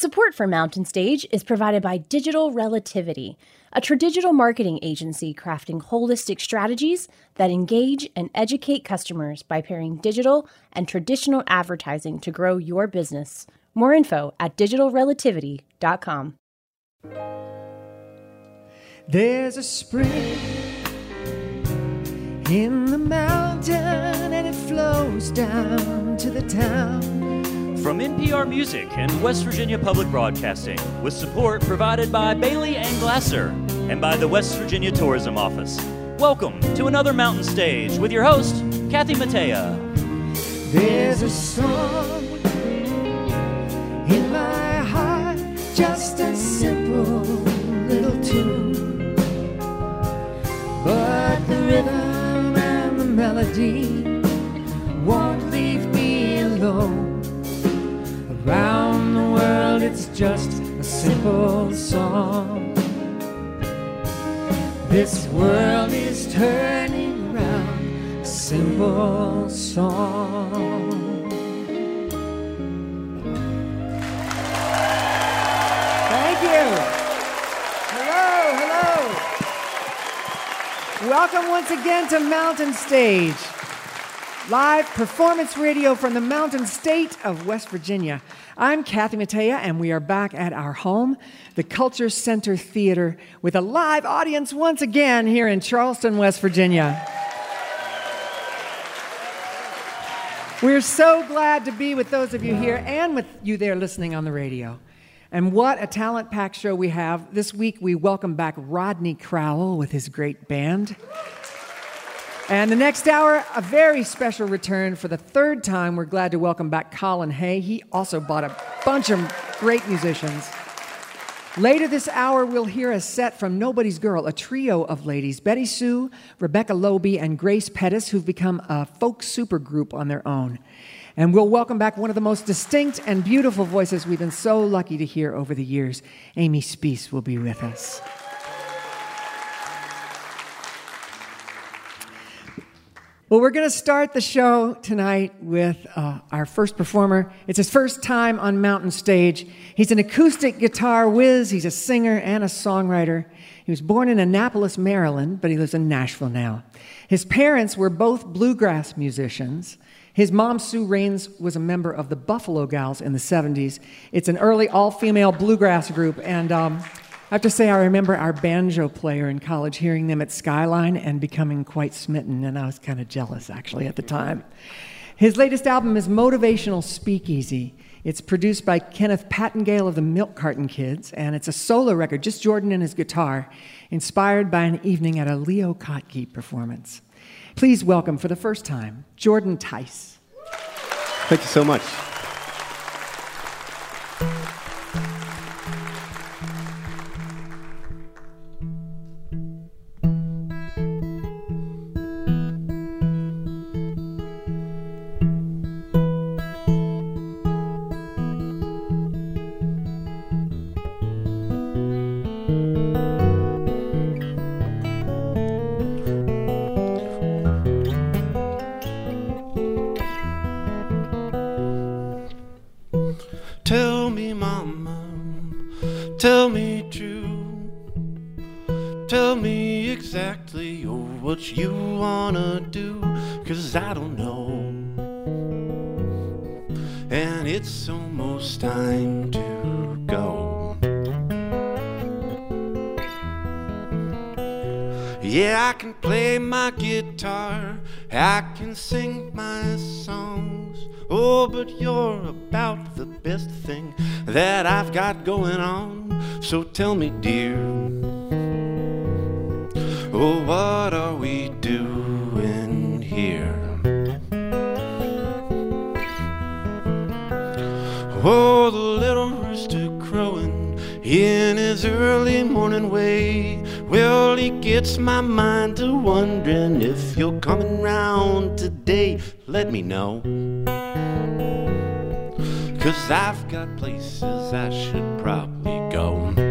Support for Mountain Stage is provided by Digital Relativity, a tradigital marketing agency crafting holistic strategies that engage and educate customers by pairing digital and traditional advertising to grow your business. More info at digitalrelativity.com. There's a spring in the mountain and it flows down to the town. From NPR Music and West Virginia Public Broadcasting, with support provided by Bailey and Glasser and by the West Virginia Tourism Office. Welcome to another Mountain Stage with your host, Kathy Mattea. There's a song in my heart, just a simple little tune. But the rhythm and the melody won't leave me alone. Around the world, it's just a simple song. This world is turning around, a simple song. Thank you. Hello, hello. Welcome once again to Mountain Stage. Live performance radio from the mountain state of West Virginia. I'm Kathy Mattea, and we are back at our home, the Culture Center Theater, with a live audience once again here in Charleston, West Virginia. We're so glad to be with those of you here and with you there listening on the radio. And what a talent packed show we have. This week we welcome back Rodney Crowell with his great band. And the next hour, a very special return for the third time. We're glad to welcome back Colin Hay. He also brought a bunch of great musicians. Later this hour, we'll hear a set from Nobody's Girl, a trio of ladies BettySoo, Rebecca Loebe, and Grace Pettis, who've become a folk supergroup on their own. And we'll welcome back one of the most distinct and beautiful voices we've been so lucky to hear over the years. Amy Speace will be with us. Well, we're going to start the show tonight with uh, our first performer. It's his first time on Mountain Stage. He's an acoustic guitar whiz, he's a singer and a songwriter. He was born in Annapolis, Maryland, but he lives in Nashville now. His parents were both bluegrass musicians. His mom, Sue Rains, was a member of the Buffalo Gals in the 70s. It's an early all female bluegrass group, and um, have to say, I remember our banjo player in college hearing them at Skyline and becoming quite smitten, and I was kind of jealous actually at the time. His latest album is Motivational Speakeasy. It's produced by Kenneth Pattengale of the Milk Carton Kids, and it's a solo record, just Jordan and his guitar, inspired by an evening at a Leo Kottke performance. Please welcome for the first time, Jordan Tice. Thank you so much. Going on. So tell me, dear, oh, what are we doing here? Oh, the little rooster crowing in his early morning way. Well, he gets my mind to wondering if you're coming round today. Let me know. Cause I've got places I should probably go.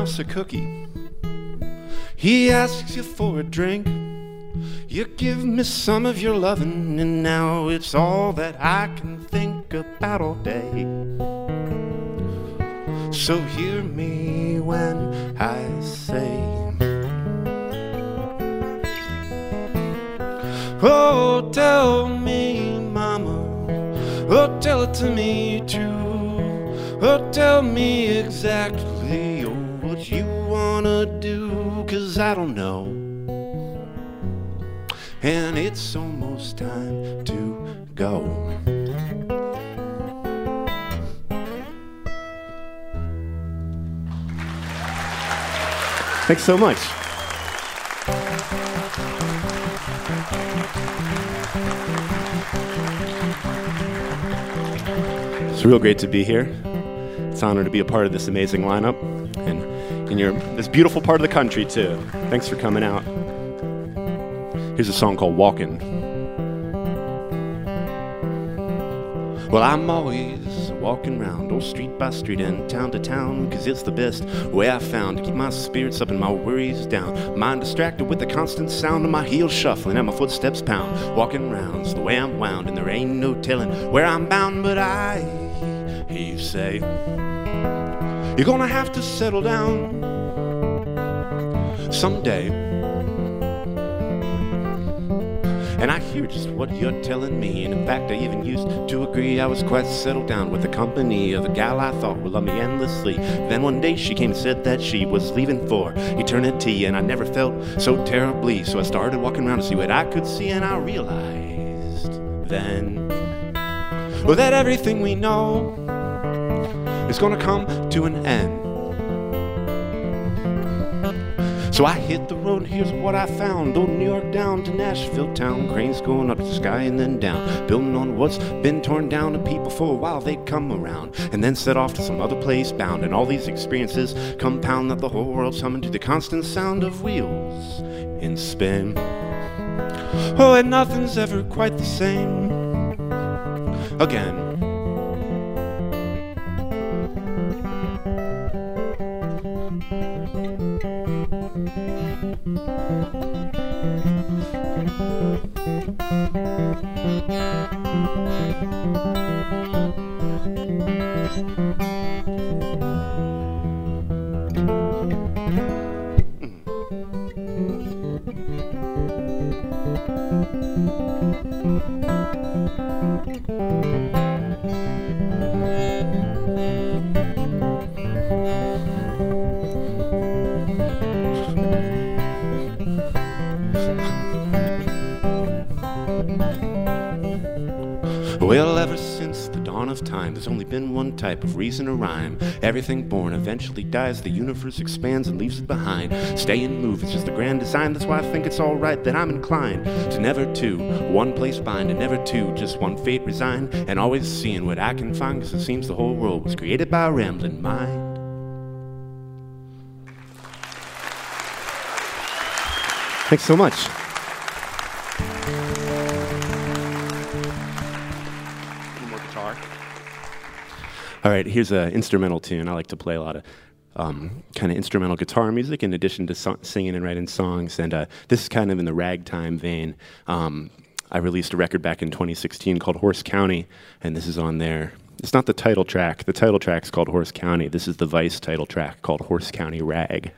A cookie? He asks you for a drink. You give me some of your lovin', and now it's all that I can think about all day. So hear me when I say, Oh, tell me, Mama, oh, tell it to me too. Oh, tell me exactly I don't know. And it's almost time to go. Thanks so much. It's real great to be here. It's an honor to be a part of this amazing lineup and in your this beautiful part of the country too. Thanks for coming out. Here's a song called Walking. Well, I'm always walking round, old street by street and town to town, cause it's the best way I found to keep my spirits up and my worries down. Mind distracted with the constant sound of my heels shuffling and my footsteps pound. Walking round's the way I'm wound, and there ain't no telling where I'm bound, but I hear you say, You're gonna have to settle down someday. And I hear just what you're telling me. And in fact, I even used to agree I was quite settled down with the company of a gal I thought would love me endlessly. Then one day she came and said that she was leaving for eternity. And I never felt so terribly. So I started walking around to see what I could see. And I realized then well, that everything we know is gonna come to an end. So I hit the road, and here's what I found. Old New York down to Nashville town. Cranes going up to the sky and then down. Building on what's been torn down, and people for a while they'd come around. And then set off to some other place bound. And all these experiences compound that the whole world's humming to the constant sound of wheels in spin. Oh, and nothing's ever quite the same again. Type of reason or rhyme. Everything born eventually dies, the universe expands and leaves it behind. Stay and move, it's just the grand design. That's why I think it's alright that I'm inclined to never to one place bind and never to just one fate resign. And always seeing what I can find, cause it seems the whole world was created by a rambling mind. Thanks so much. One more guitar. All right, here's an instrumental tune. I like to play a lot of um, kind of instrumental guitar music in addition to so- singing and writing songs. And uh, this is kind of in the ragtime vein. Um, I released a record back in 2016 called Horse County, and this is on there. It's not the title track. The title track's called Horse County. This is the Vice title track called Horse County Rag.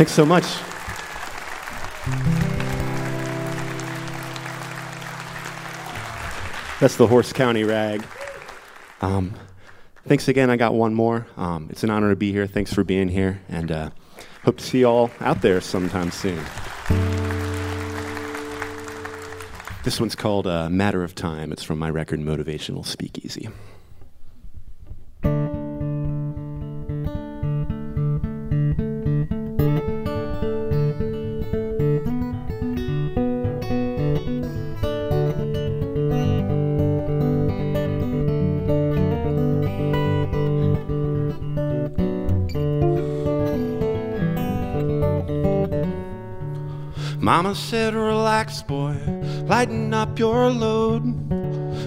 Thanks so much. That's the Horse County Rag. Um, thanks again. I got one more. Um, it's an honor to be here. Thanks for being here, and uh, hope to see you all out there sometime soon. This one's called uh, Matter of Time. It's from my record Motivational Speakeasy. Relax, boy, lighten up your load.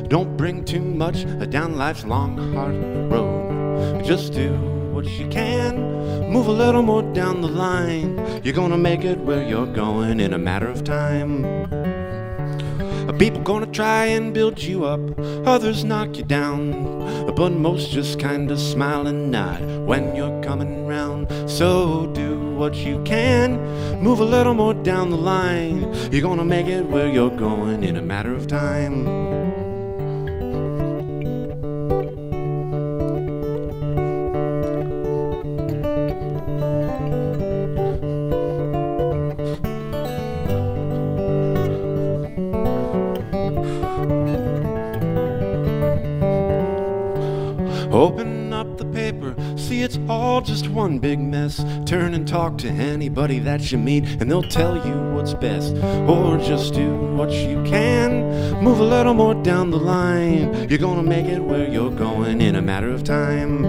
Don't bring too much down life's long, hard road. Just do what you can, move a little more down the line. You're gonna make it where you're going in a matter of time. People gonna try and build you up, others knock you down, but most just kinda smile and nod when you're coming round. So what you can, move a little more down the line. You're gonna make it where you're going in a matter of time. Mess. Turn and talk to anybody that you meet, and they'll tell you what's best. Or just do what you can, move a little more down the line. You're gonna make it where you're going in a matter of time.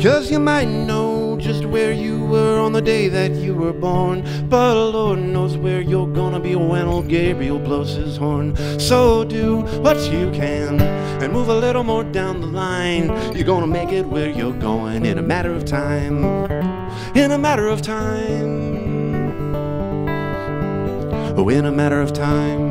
Cause you might know just where you were on the day that you were born, but Lord knows where you're gonna be when old Gabriel blows his horn. So do what you can and move a little more down the line. You're gonna make it where you're going in a matter of time. In a matter of time. Oh, in a matter of time.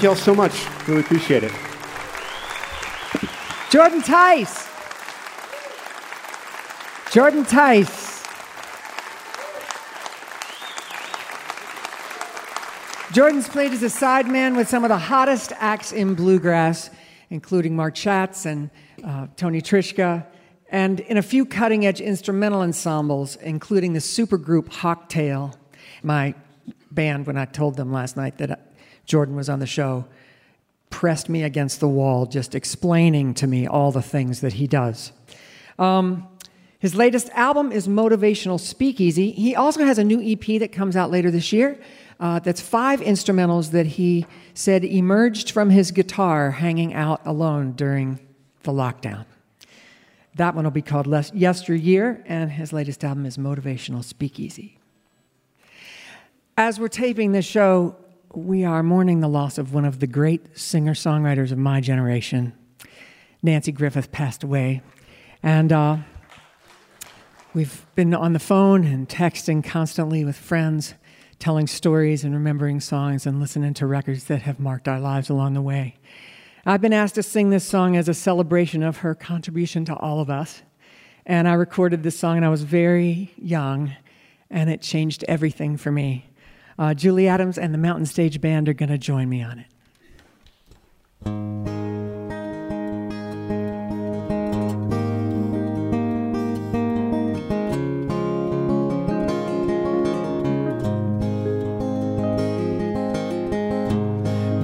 Thank you all so much. Really appreciate it. Jordan Tice. Jordan Tice. Jordan's played as a sideman with some of the hottest acts in bluegrass, including Mark Schatz and uh, Tony Trischka, and in a few cutting edge instrumental ensembles, including the supergroup Hawktail. My band, when I told them last night that Jordan was on the show, pressed me against the wall, just explaining to me all the things that he does. Um, his latest album is Motivational Speakeasy. He also has a new EP that comes out later this year. Uh, that's five instrumentals that he said emerged from his guitar hanging out alone during the lockdown. That one will be called Les- Yesteryear, and his latest album is Motivational Speakeasy. As we're taping this show, we are mourning the loss of one of the great singer songwriters of my generation. Nanci Griffith passed away. And uh, we've been on the phone and texting constantly with friends telling stories and remembering songs and listening to records that have marked our lives along the way. I've been asked to sing this song as a celebration of her contribution to all of us. And I recorded this song, and I was very young, and it changed everything for me. Uh, Julie Adams and the Mountain Stage Band are going to join me on it.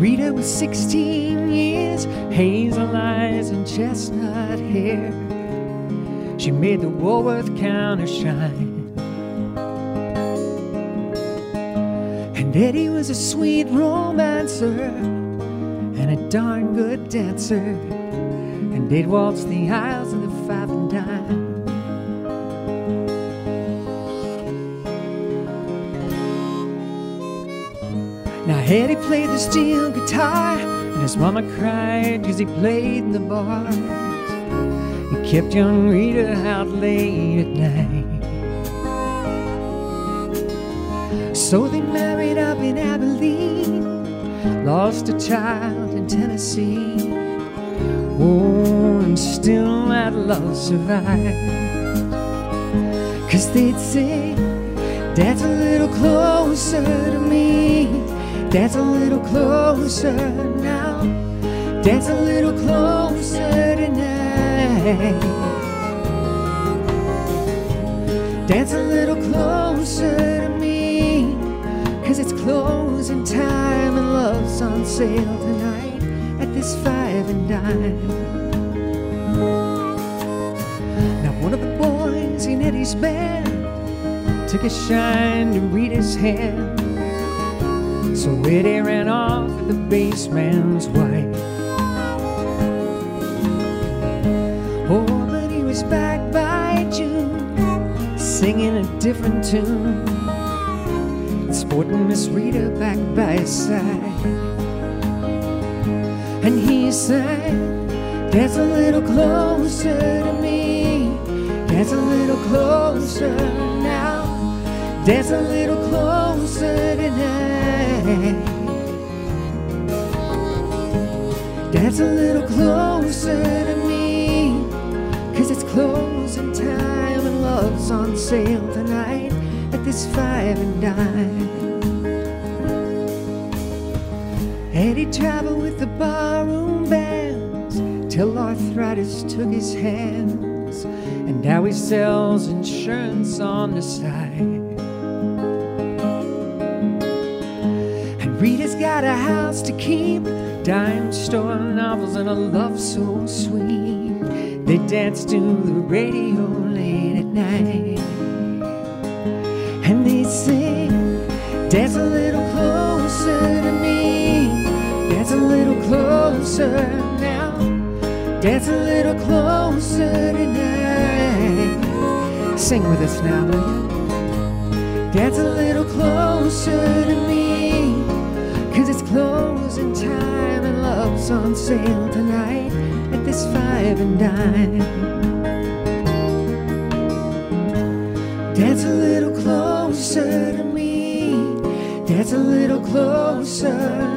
Rita was 16 years, hazel eyes and chestnut hair. She made the Woolworth counter shine. Eddie was a sweet romancer and a darn good dancer. And they'd waltz the aisles of the five and dime. Now Eddie played the steel guitar, and his mama cried because he played in the bars. He kept young Rita out late at night. So they up in Abilene, lost a child in Tennessee. Oh, and still that love survived. Cause they'd say, Dad's a little closer to me. Dad's a little closer now. Dad's a little closer tonight. Dad's a little closer closing time and love's on sale tonight at this five and dime. Now, one of the boys in Eddie's band took a shine to Rita's hand. So Eddie ran off with the bassman's wife. Oh, but he was back by June, singing a different tune, sporting Miss Rita back by his side. And he sang, That's a little closer to me. That's a little closer now. That's a little closer tonight. That's a little closer to me. Cause it's closing time and love's on sale tonight at this five and dime. Eddie traveled with the barroom bands till arthritis took his hands. And now he sells insurance on the side. And Rita's got a house to keep, dime store novels, and a love so sweet. They dance to the radio late at night. Closer now. Dance a little closer tonight. Sing with us now, will you? Dance a little closer to me. Cause it's closing time and love's on sale tonight at this five and dime. Dance a little closer to me. Dance a little closer.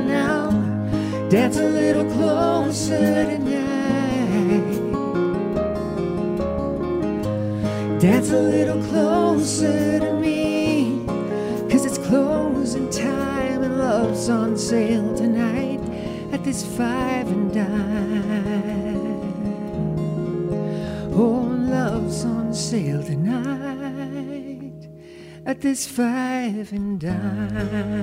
Dance a little closer tonight. Dance a little closer to me. Cause it's closing time and love's on sale tonight at this five and dime. Oh, love's on sale tonight at this five and dime.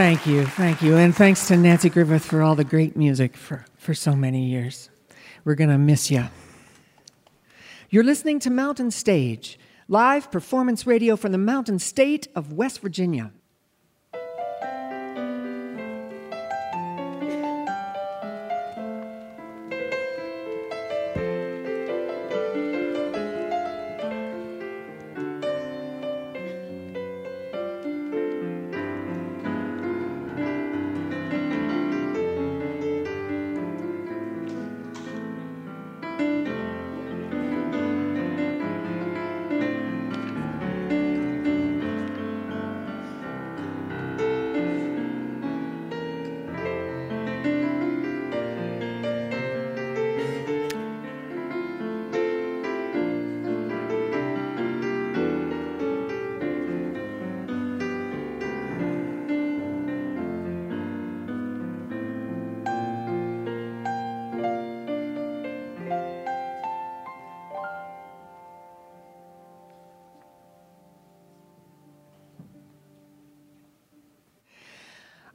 Thank you, thank you. And thanks to Nanci Griffith for all the great music for, for so many years. We're going to miss you. You're listening to Mountain Stage, live performance radio from the mountain state of West Virginia.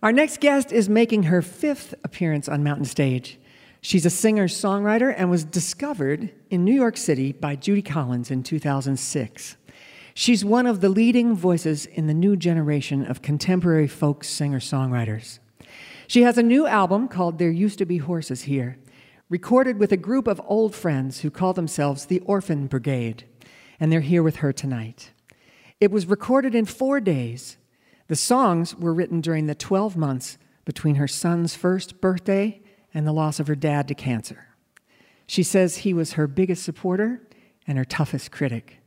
Our next guest is making her fifth appearance on Mountain Stage. She's a singer songwriter and was discovered in New York City by Judy Collins in 2006. She's one of the leading voices in the new generation of contemporary folk singer songwriters. She has a new album called There Used to Be Horses Here, recorded with a group of old friends who call themselves the Orphan Brigade, and they're here with her tonight. It was recorded in four days. The songs were written during the 12 months between her son's first birthday and the loss of her dad to cancer. She says he was her biggest supporter and her toughest critic.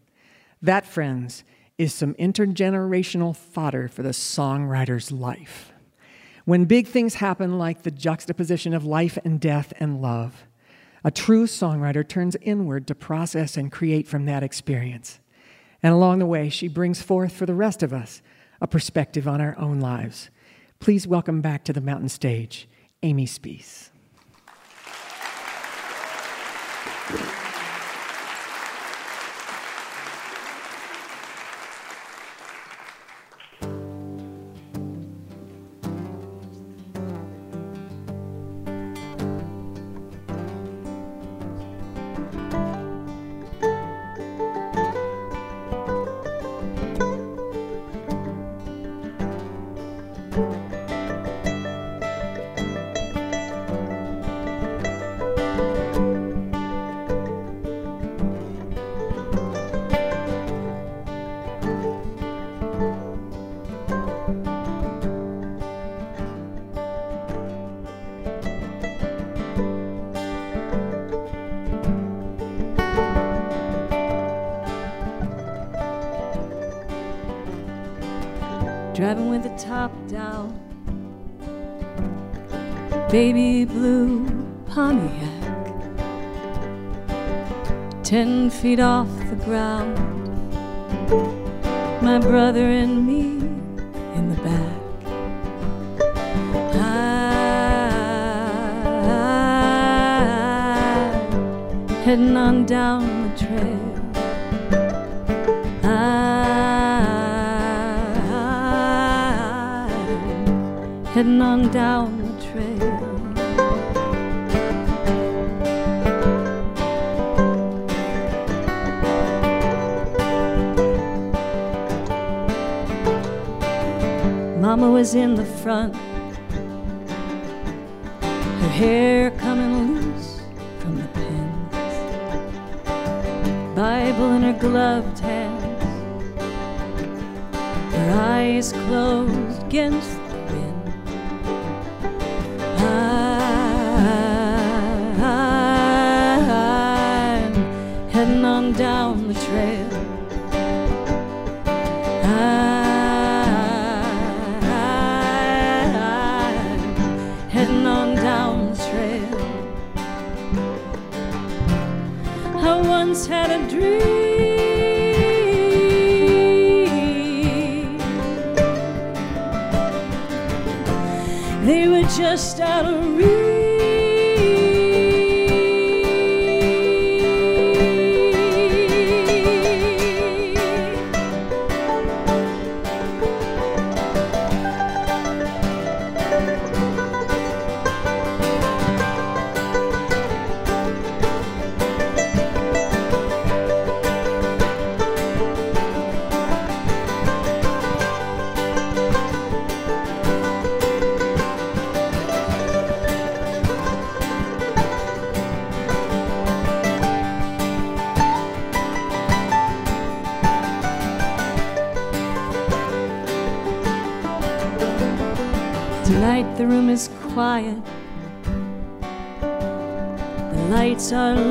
That, friends, is some intergenerational fodder for the songwriter's life. When big things happen, like the juxtaposition of life and death and love, a true songwriter turns inward to process and create from that experience. And along the way, she brings forth for the rest of us a perspective on our own lives. Please welcome back to the mountain stage, Amy Speace. Feet off in the front, her hair coming loose from the pins, Bible in her gloved hands, her eyes closed against the wind. I'm heading on down the trail. Just The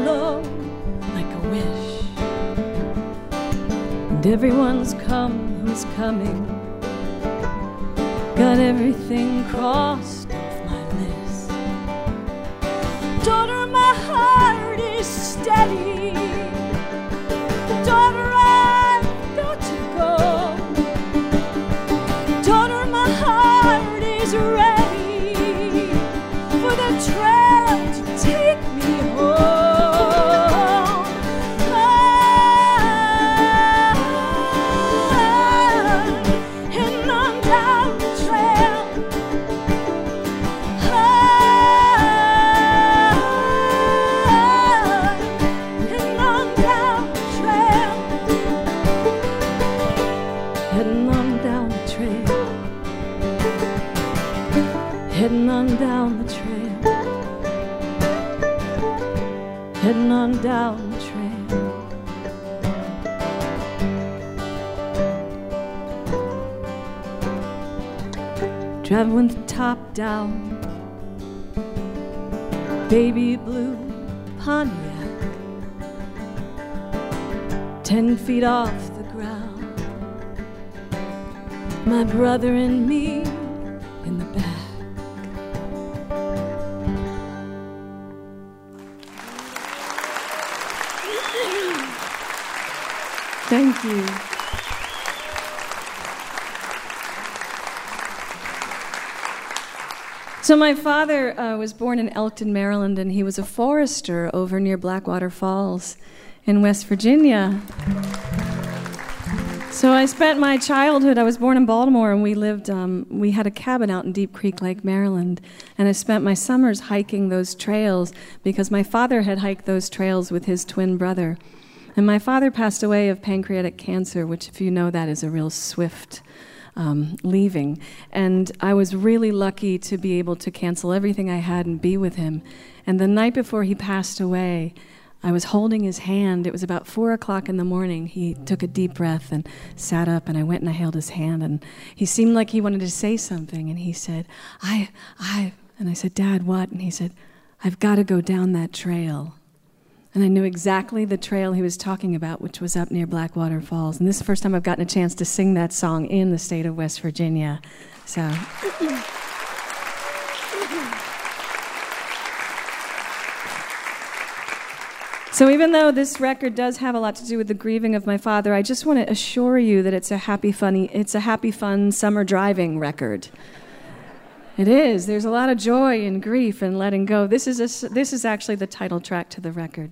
So, my father uh, was born in Elkton, Maryland, and he was a forester over near Blackwater Falls in West Virginia. So, I spent my childhood, I was born in Baltimore, and we lived, um, we had a cabin out in Deep Creek Lake, Maryland. And I spent my summers hiking those trails because my father had hiked those trails with his twin brother. And my father passed away of pancreatic cancer, which, if you know that, is a real swift um, leaving. And I was really lucky to be able to cancel everything I had and be with him. And the night before he passed away, I was holding his hand. It was about four o'clock in the morning. He took a deep breath and sat up, and I went and I held his hand. And he seemed like he wanted to say something. And he said, I, I, and I said, Dad, what? And he said, I've got to go down that trail. And I knew exactly the trail he was talking about, which was up near Blackwater Falls. And this is the first time I've gotten a chance to sing that song in the state of West Virginia. So. So, even though this record does have a lot to do with the grieving of my father, I just want to assure you that it's a happy, funny, it's a happy, fun summer driving record. It is. There's a lot of joy and grief and letting go. This is, a, this is actually the title track to the record.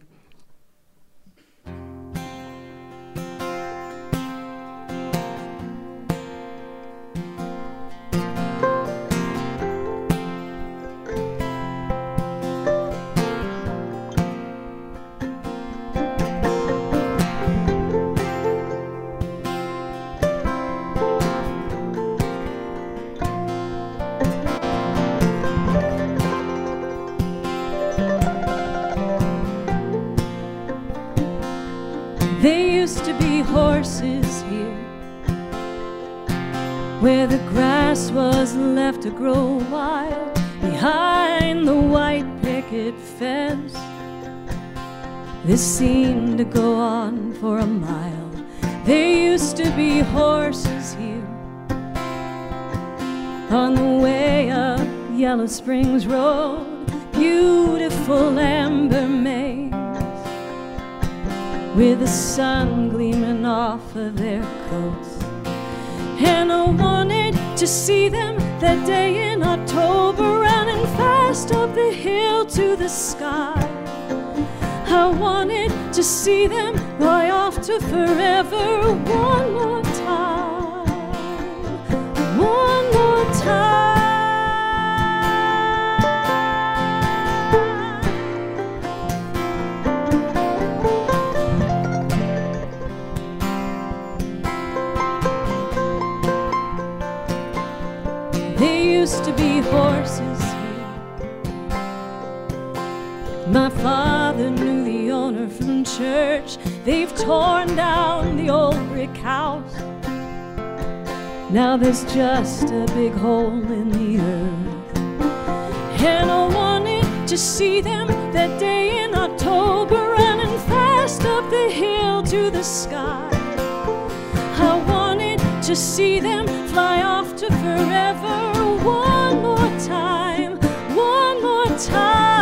Horses here where the grass was left to grow wild behind the white picket fence. This seemed to go on for a mile. There used to be horses here on the way up Yellow Springs Road, beautiful amber maize with the sun gleaming off of their coats. And I wanted to see them that day in October, running fast up the hill to the sky. I wanted to see them fly off to forever one more time. One more time. Here. My father knew the owner from church. They've torn down the old brick house. Now there's just a big hole in the earth. And I wanted to see them that day in October, running fast up the hill to the sky. I wanted to see them fly off to forever time, one more time.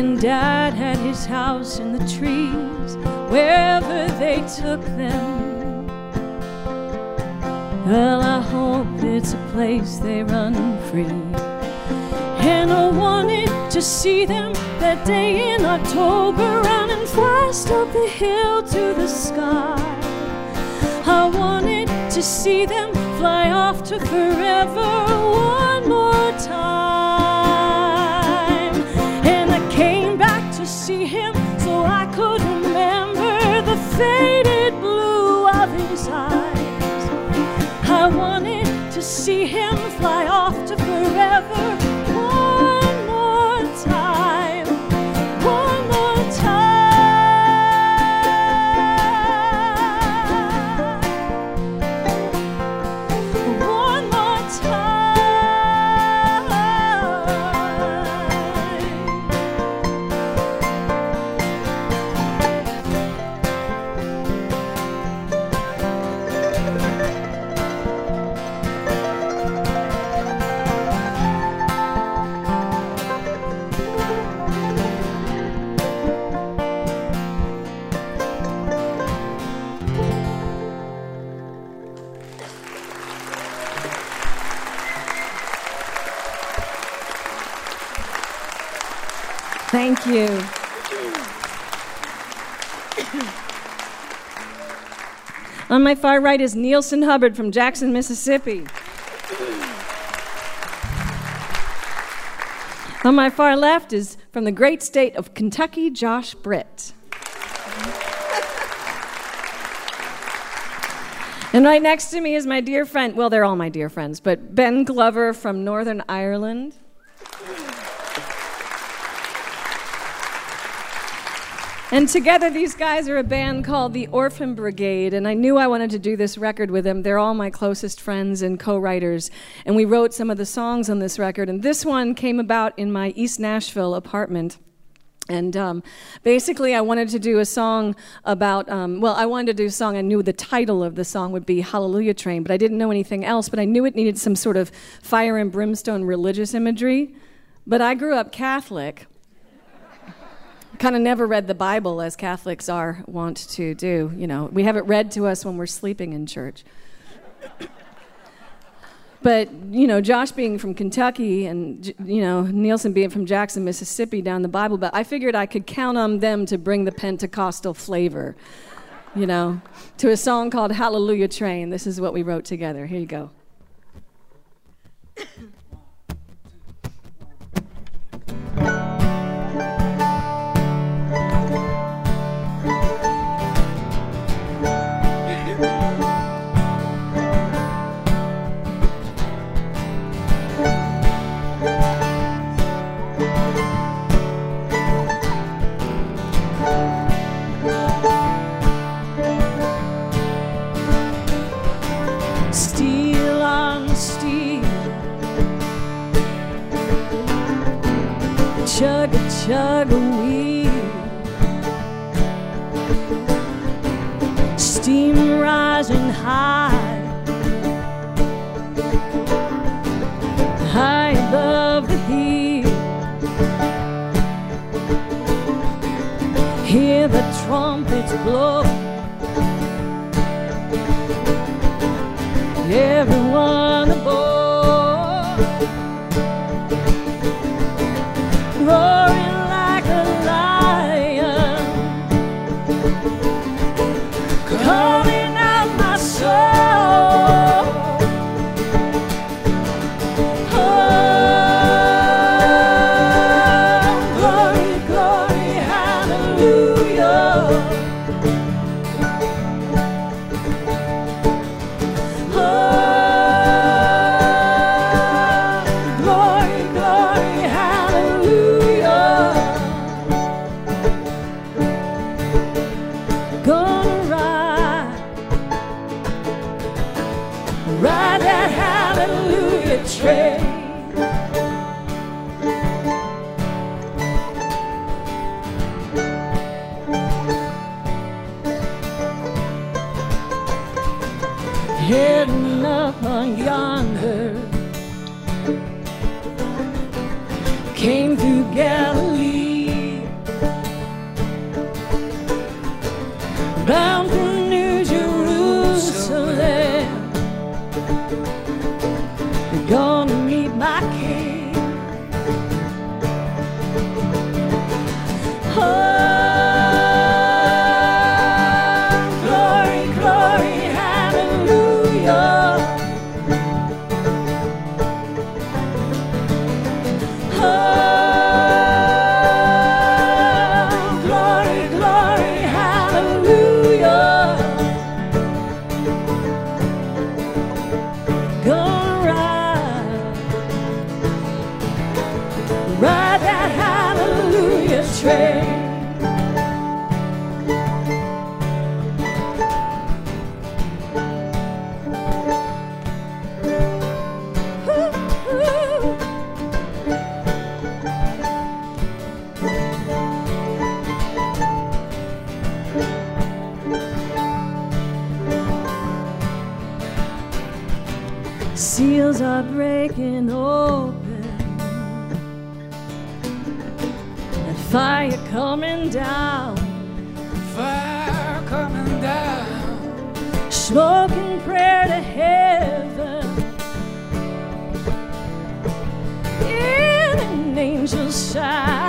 When Dad had his house in the trees, wherever they took them. Well, I hope it's a place they run free. And I wanted to see them that day in October, running fast up the hill to the sky. I wanted to see them fly off to forever one more time. Faded blue of his eyes. I wanted to see him fly off to forever you. On my far right is Neilson Hubbard from Jackson, Mississippi. On my far left is from the great state of Kentucky, Josh Britt. And right next to me is my dear friend, well, they're all my dear friends, but Ben Glover from Northern Ireland. And together, these guys are a band called the Orphan Brigade, and I knew I wanted to do this record with them. They're all my closest friends and co writers, and we wrote some of the songs on this record. And this one came about in my East Nashville apartment. And um, basically, I wanted to do a song about, um, well, I wanted to do a song. I knew the title of the song would be Hallelujah Train, but I didn't know anything else. But I knew it needed some sort of fire and brimstone religious imagery. But I grew up Catholic kind of never read the Bible as Catholics are wont to do. You know, we have it read to us when we're sleeping in church. But, you know, Josh being from Kentucky and, you know, Neilson being from Jackson, Mississippi, down the Bible Belt, I figured I could count on them to bring the Pentecostal flavor, you know, to a song called Hallelujah Train. This is what we wrote together. Here you go. Chug a wheel. Steam rising high. High above the hill. Hear the trumpets blow. everyone fire coming down. Fire coming down. Smoking prayer to heaven. In an angel's sound.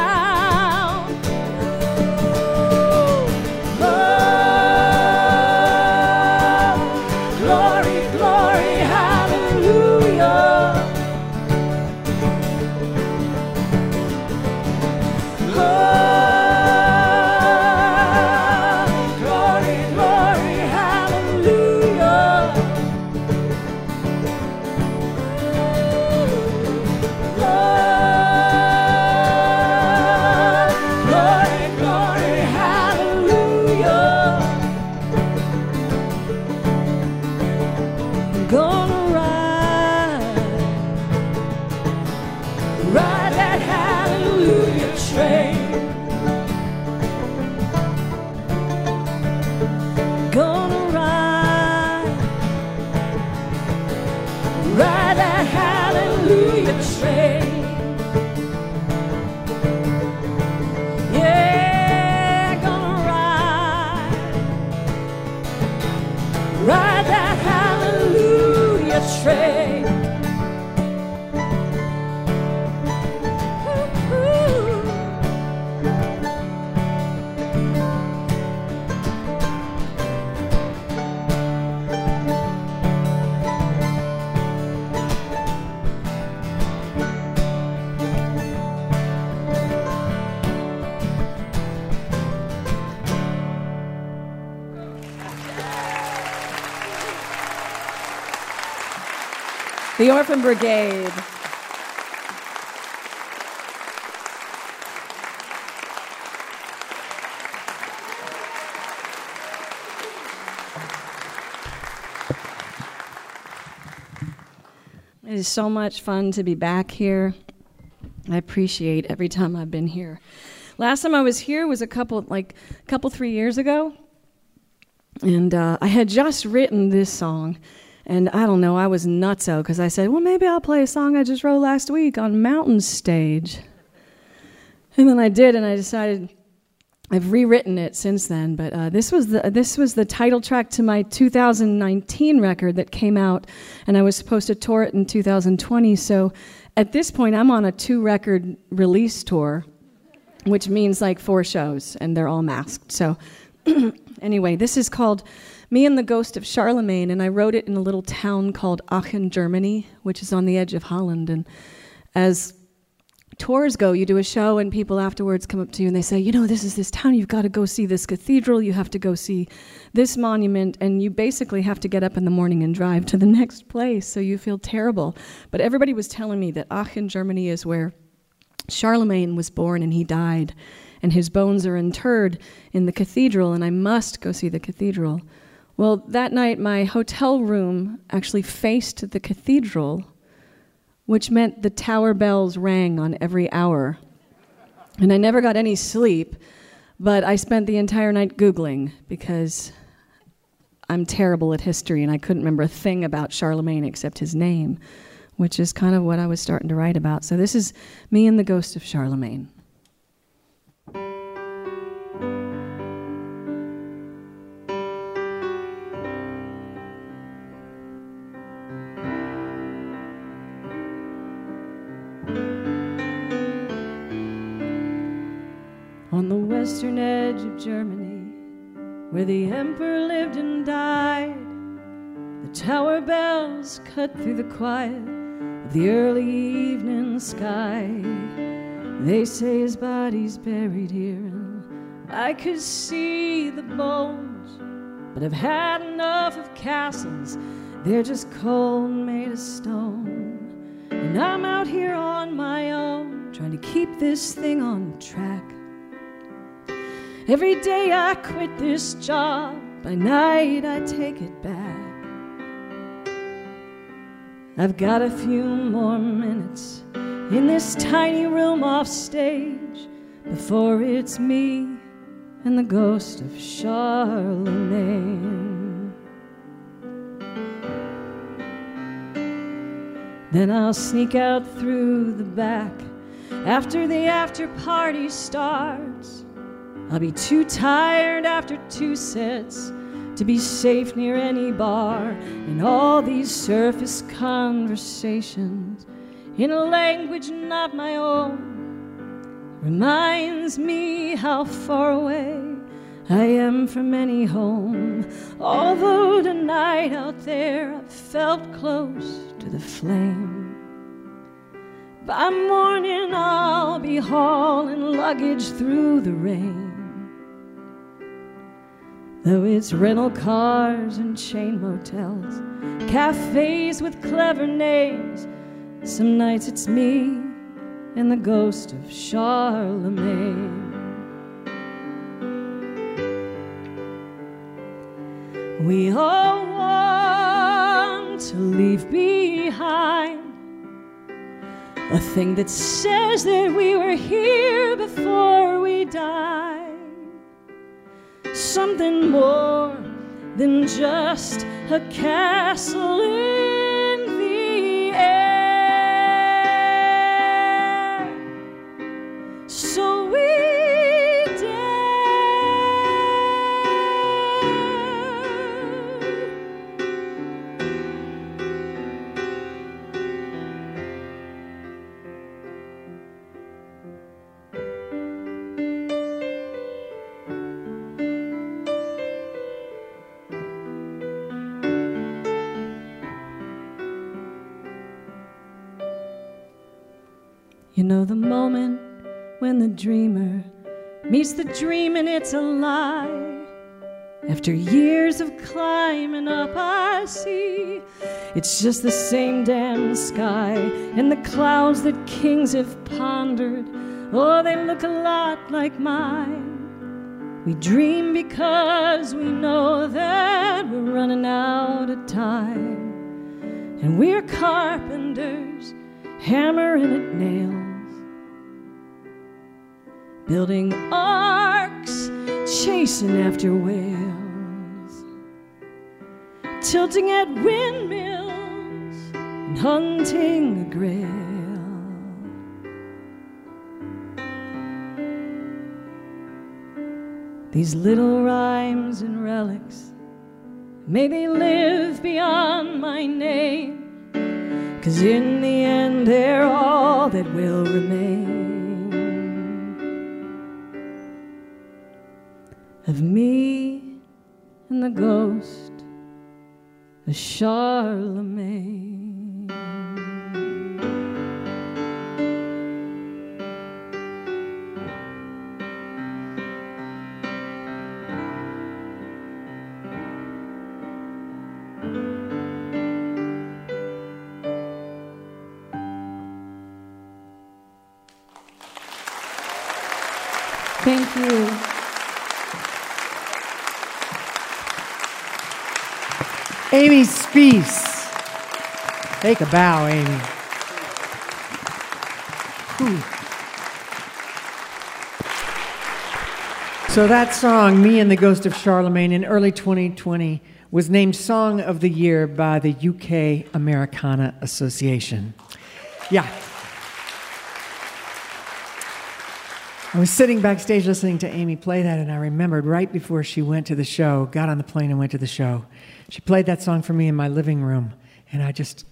Brigade. It is so much fun to be back here. I appreciate every time I've been here. Last time I was here was a couple, like a couple, three years ago, and uh, I had just written this song, and I don't know, I was nutso because I said, well, maybe I'll play a song I just wrote last week on Mountain Stage, and then I did, and I decided I've rewritten it since then. But uh, this was the this was the title track to my 2019 record that came out, and I was supposed to tour it in 2020. So at this point, I'm on a two record release tour, which means like four shows, and they're all masked. So anyway, this is called Me and the Ghost of Charlemagne, and I wrote it in a little town called Aachen, Germany, which is on the edge of Holland. And as tours go, you do a show, and people afterwards come up to you and they say, You know, this is this town, you've got to go see this cathedral, you have to go see this monument, and you basically have to get up in the morning and drive to the next place, so you feel terrible. But everybody was telling me that Aachen, Germany is where Charlemagne was born and he died, and his bones are interred in the cathedral, and I must go see the cathedral. Well, that night, my hotel room actually faced the cathedral, which meant the tower bells rang on every hour. And I never got any sleep, but I spent the entire night Googling because I'm terrible at history and I couldn't remember a thing about Charlemagne except his name, which is kind of what I was starting to write about. So this is me and the ghost of Charlemagne. Edge of Germany, where the emperor lived and died, the tower bells cut through the quiet of the early evening sky. They say his body's buried here, and I could see the bones, but I've had enough of castles. They're just cold, made of stone. And I'm out here on my own, trying to keep this thing on track. Every day I quit this job, by night I take it back. I've got a few more minutes in this tiny room off stage before it's me and the ghost of Charlemagne. Then I'll sneak out through the back after the after party starts. I'll be too tired after two sets to be safe near any bar. And all these surface conversations in a language not my own reminds me how far away I am from any home. Although tonight out there I felt close to the flame. By morning I'll be hauling luggage through the rain. Though it's rental cars and chain motels, cafes with clever names, some nights it's me and the ghost of Charlemagne. We all want to leave behind a thing that says that we were here before we died. Something more than just a castle moment when the dreamer meets the dream and it's a lie. After years of climbing up, I see it's just the same damn sky and the clouds that kings have pondered. Oh, they look a lot like mine. We dream because we know that we're running out of time. And we're carpenters hammering at nails, building arks, chasing after whales, tilting at windmills, and hunting a grail. These little rhymes and relics, may they live beyond my name. Cause in the end, they're all that will remain of me and the ghost of Charlemagne. Thank you. Amy Speace. Take a bow, Amy. So that song, Me and the Ghost of Charlemagne, in early 2020, was named Song of the Year by the UK Americana Association. Yeah. I was sitting backstage listening to Amy play that, and I remembered right before she went to the show, got on the plane and went to the show, she played that song for me in my living room, and I just,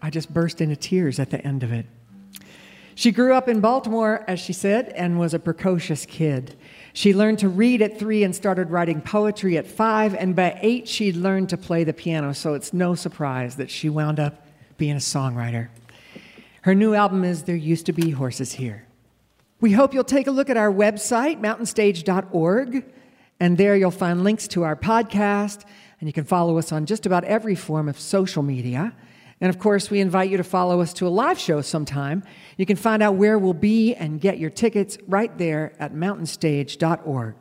I just burst into tears at the end of it. She grew up in Baltimore, as she said, and was a precocious kid. She learned to read at three and started writing poetry at five, and by eight, she'd learned to play the piano, so it's no surprise that she wound up being a songwriter. Her new album is There Used to Be Horses Here. We hope you'll take a look at our website, mountainstage.org, and there you'll find links to our podcast, and you can follow us on just about every form of social media. And of course, we invite you to follow us to a live show sometime. You can find out where we'll be and get your tickets right there at mountainstage.org.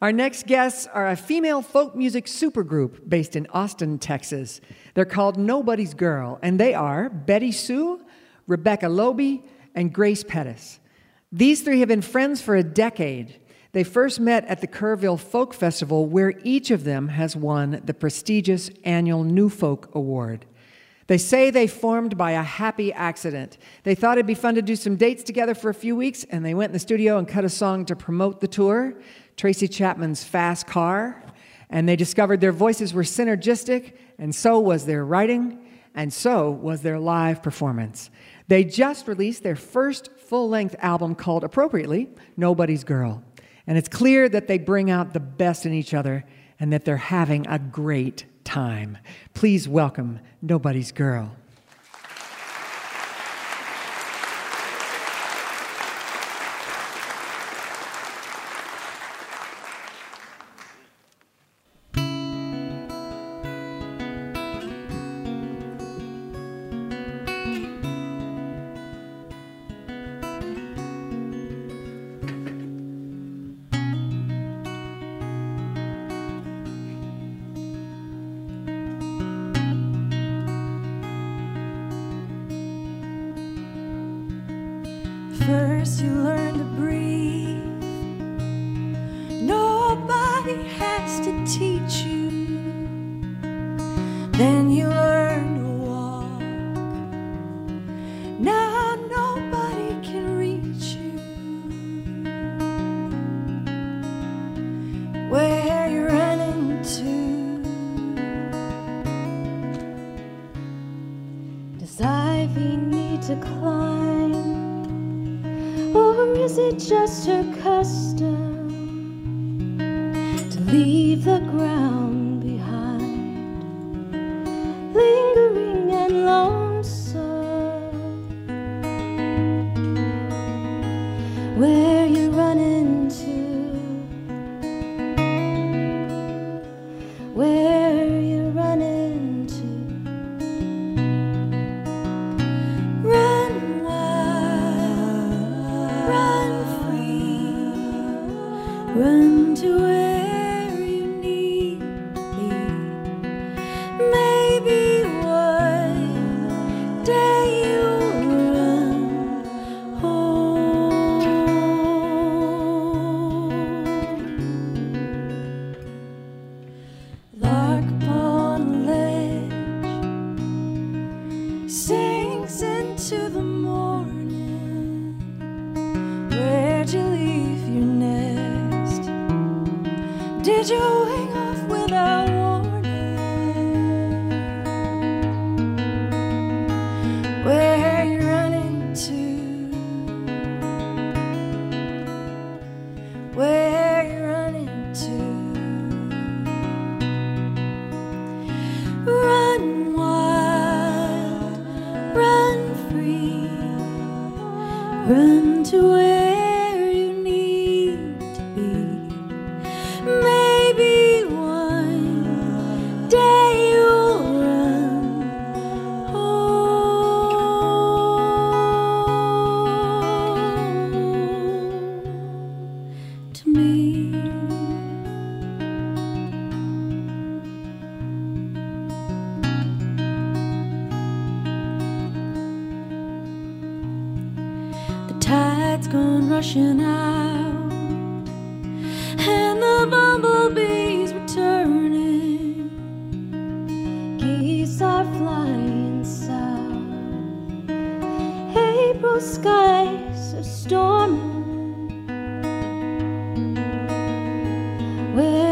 Our next guests are a female folk music supergroup based in Austin, Texas. They're called Nobody's Girl, and they are BettySoo, Rebecca Loebe, and Grace Pettis. These three have been friends for a decade. They first met at the Kerrville Folk Festival, where each of them has won the prestigious annual New Folk Award. They say they formed by a happy accident. They thought it'd be fun to do some dates together for a few weeks, and they went in the studio and cut a song to promote the tour. Tracy Chapman's Fast Car, and they discovered their voices were synergistic, and so was their writing, and so was their live performance. They just released their first full length album called appropriately Nobody's Girl. And it's clear that they bring out the best in each other and that they're having a great time. Please welcome Nobody's Girl. Where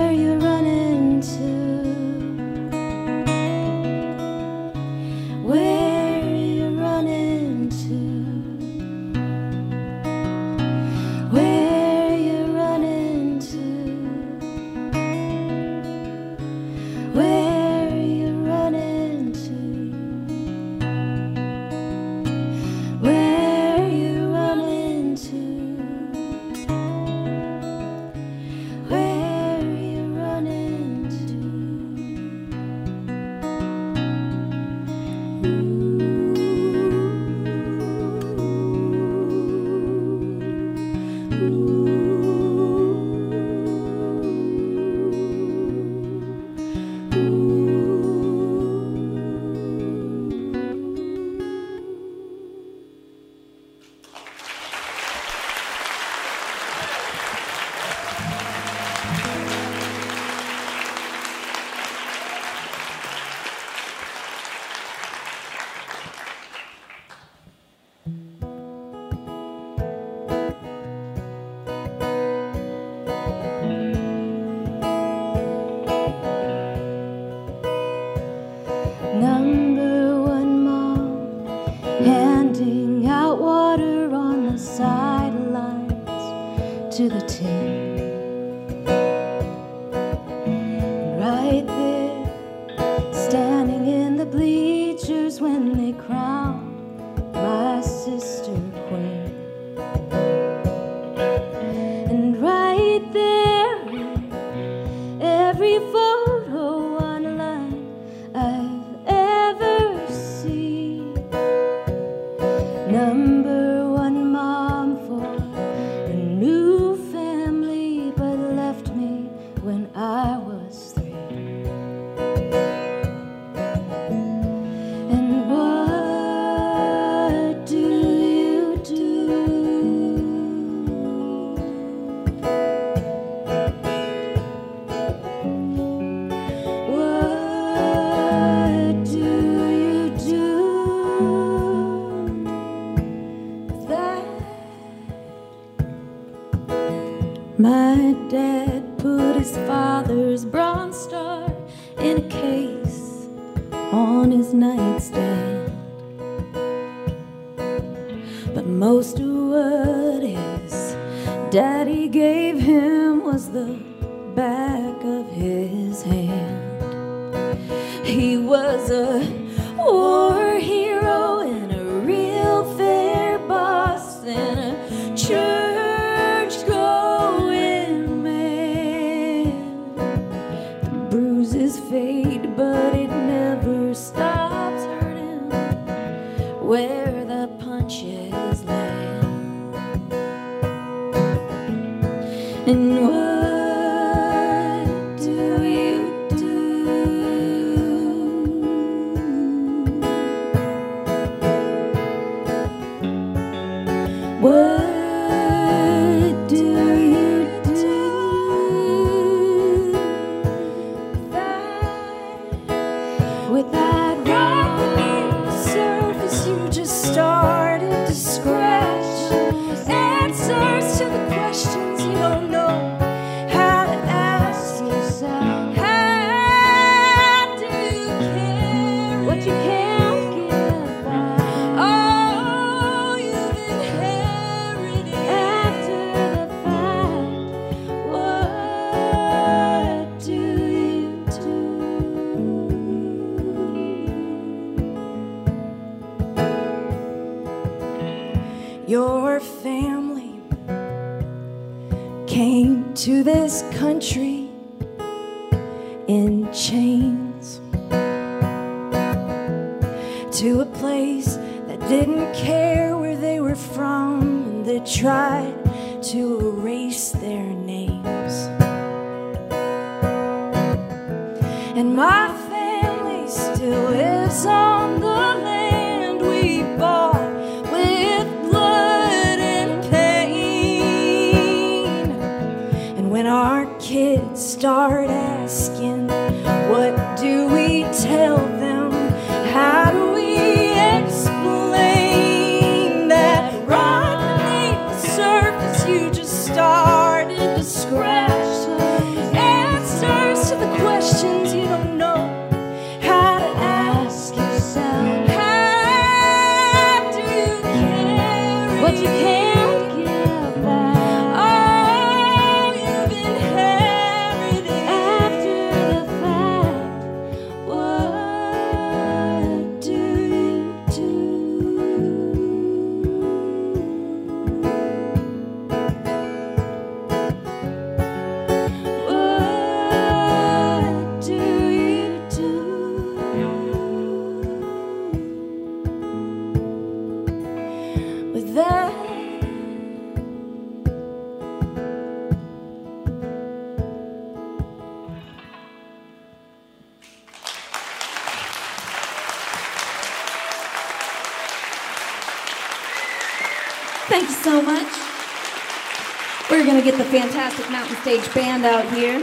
get the fantastic Mountain Stage Band out here.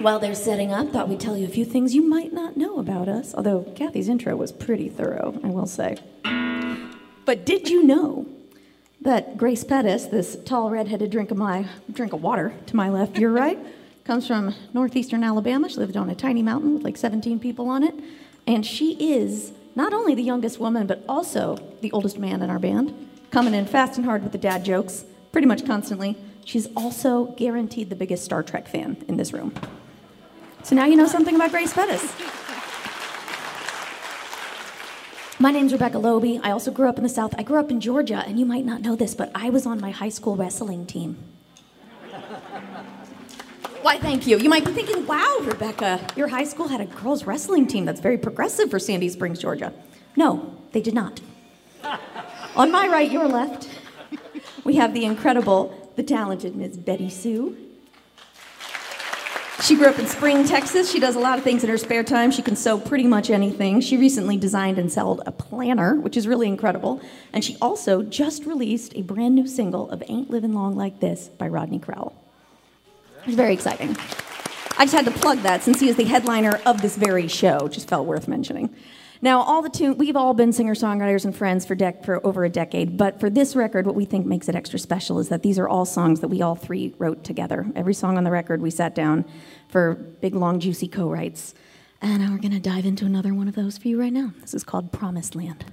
While they're setting up, thought we'd tell you a few things you might not know about us, although Kathy's intro was pretty thorough, I will say. But did you know that Grace Pettis, this tall redheaded drink of my drink of water to my left, your right, comes from northeastern Alabama. She lived on a tiny mountain with like 17 people on it, and she is not only the youngest woman but also the oldest man in our band, coming in fast and hard with the dad jokes pretty much constantly. She's also guaranteed the biggest Star Trek fan in this room. So now you know something about Grace Pettis. My name's Rebecca Loebe. I also grew up in the South. I grew up in Georgia, and you might not know this, but I was on my high school wrestling team. Why, thank you. You might be thinking, wow, Rebecca, your high school had a girls' wrestling team. That's very progressive for Sandy Springs, Georgia. No, they did not. On my right, your left, we have the incredible, the talented Ms. BettySoo. She grew up in Spring, Texas. She does a lot of things in her spare time. She can sew pretty much anything. She recently designed and sold a planner, which is really incredible. And she also just released a brand new single of Ain't Living Long Like This by Rodney Crowell. It's very exciting. I just had to plug that since he is the headliner of this very show. Just felt worth mentioning. Now, all the tune we've all been singer-songwriters and friends for, for over a decade, but for this record, what we think makes it extra special is that these are all songs that we all three wrote together. Every song on the record, we sat down for big, long, juicy co-writes, and we're to dive into another one of those for you right now. This is called "Promised Land."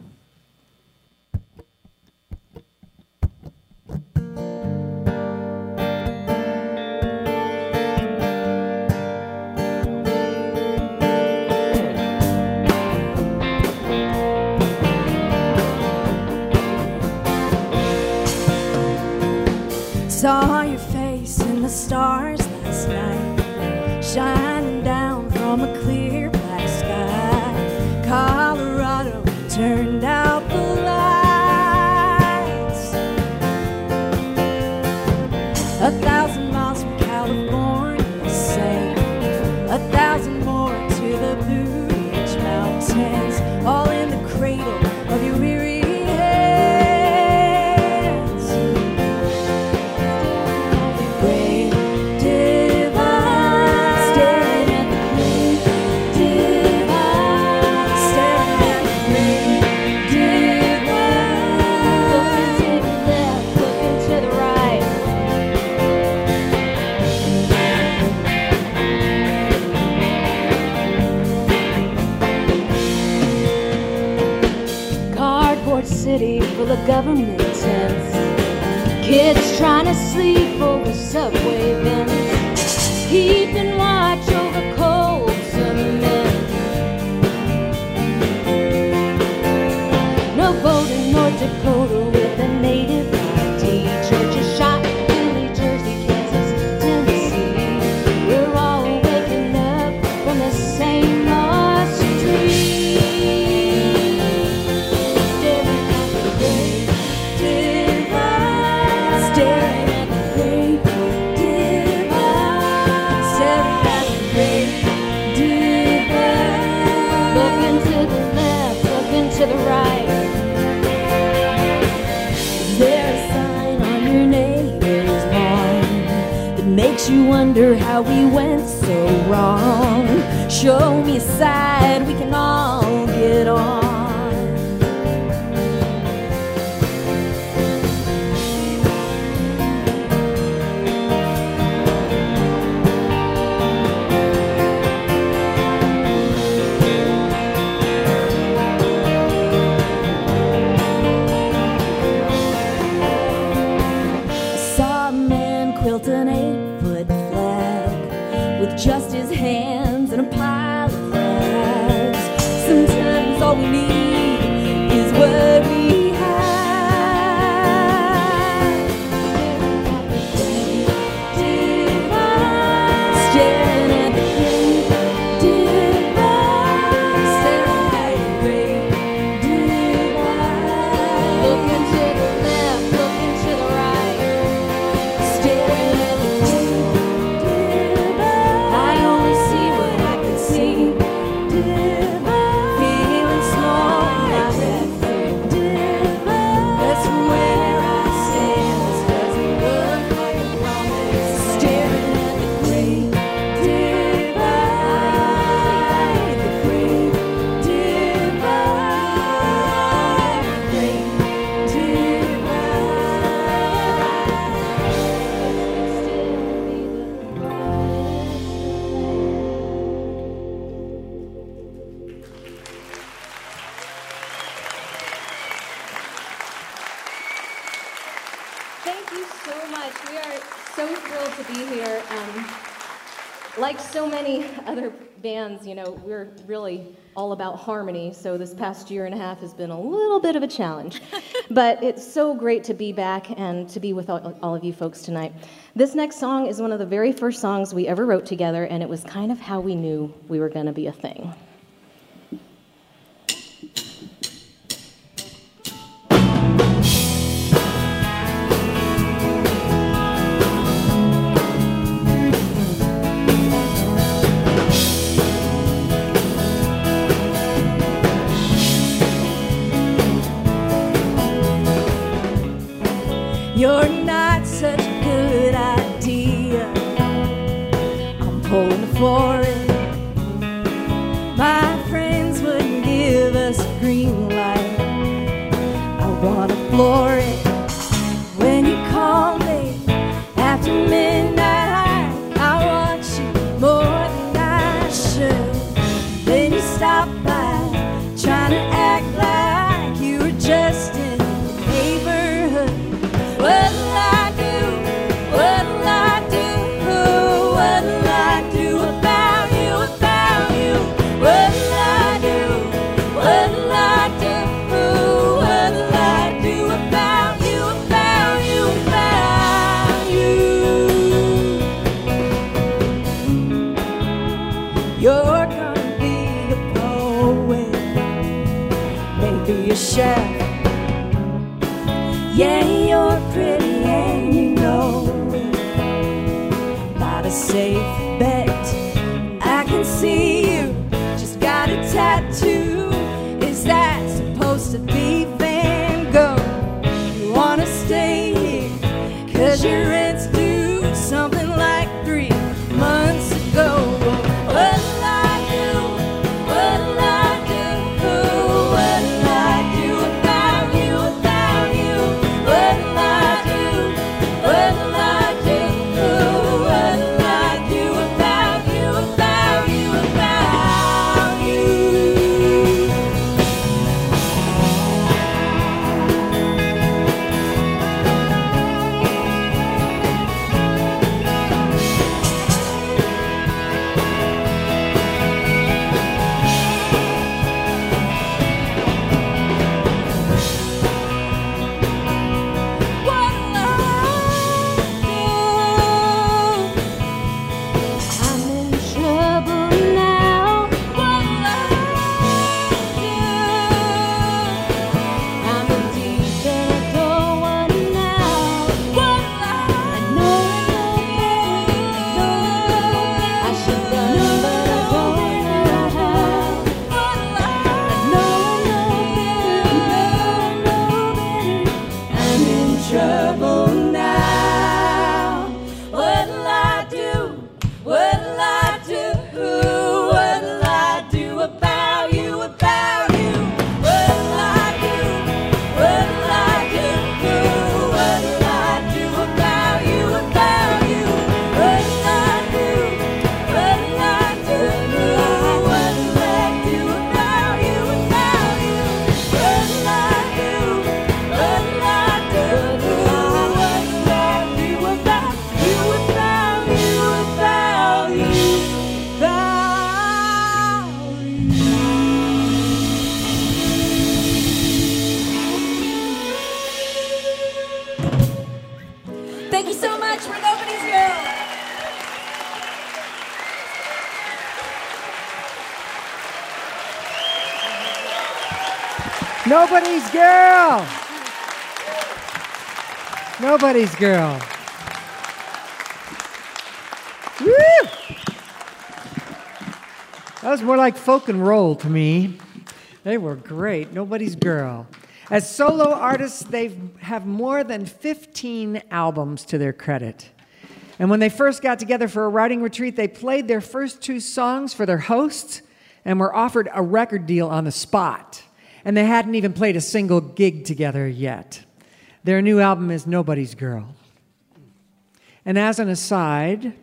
Saw your face in the stars last night, shining government tents. Kids trying to sleep over subway vents, keeping watch over cold cement. No vote in North Dakota with a native bands, you know, we're really all about harmony, so this past year and a half has been a little bit of a challenge. but it's so great to be back and to be with all, all of you folks tonight. This next song is one of the very first songs we ever wrote together, and it was kind of how we knew we were going to be a thing. Nobody's girl. Woo! That was more like folk and roll to me. They were great. Nobody's girl. As solo artists, they have more than 15 albums to their credit. And when they first got together for a writing retreat, they played their first two songs for their hosts and were offered a record deal on the spot. And they hadn't even played a single gig together yet. Their new album is Nobody's Girl. And as an aside,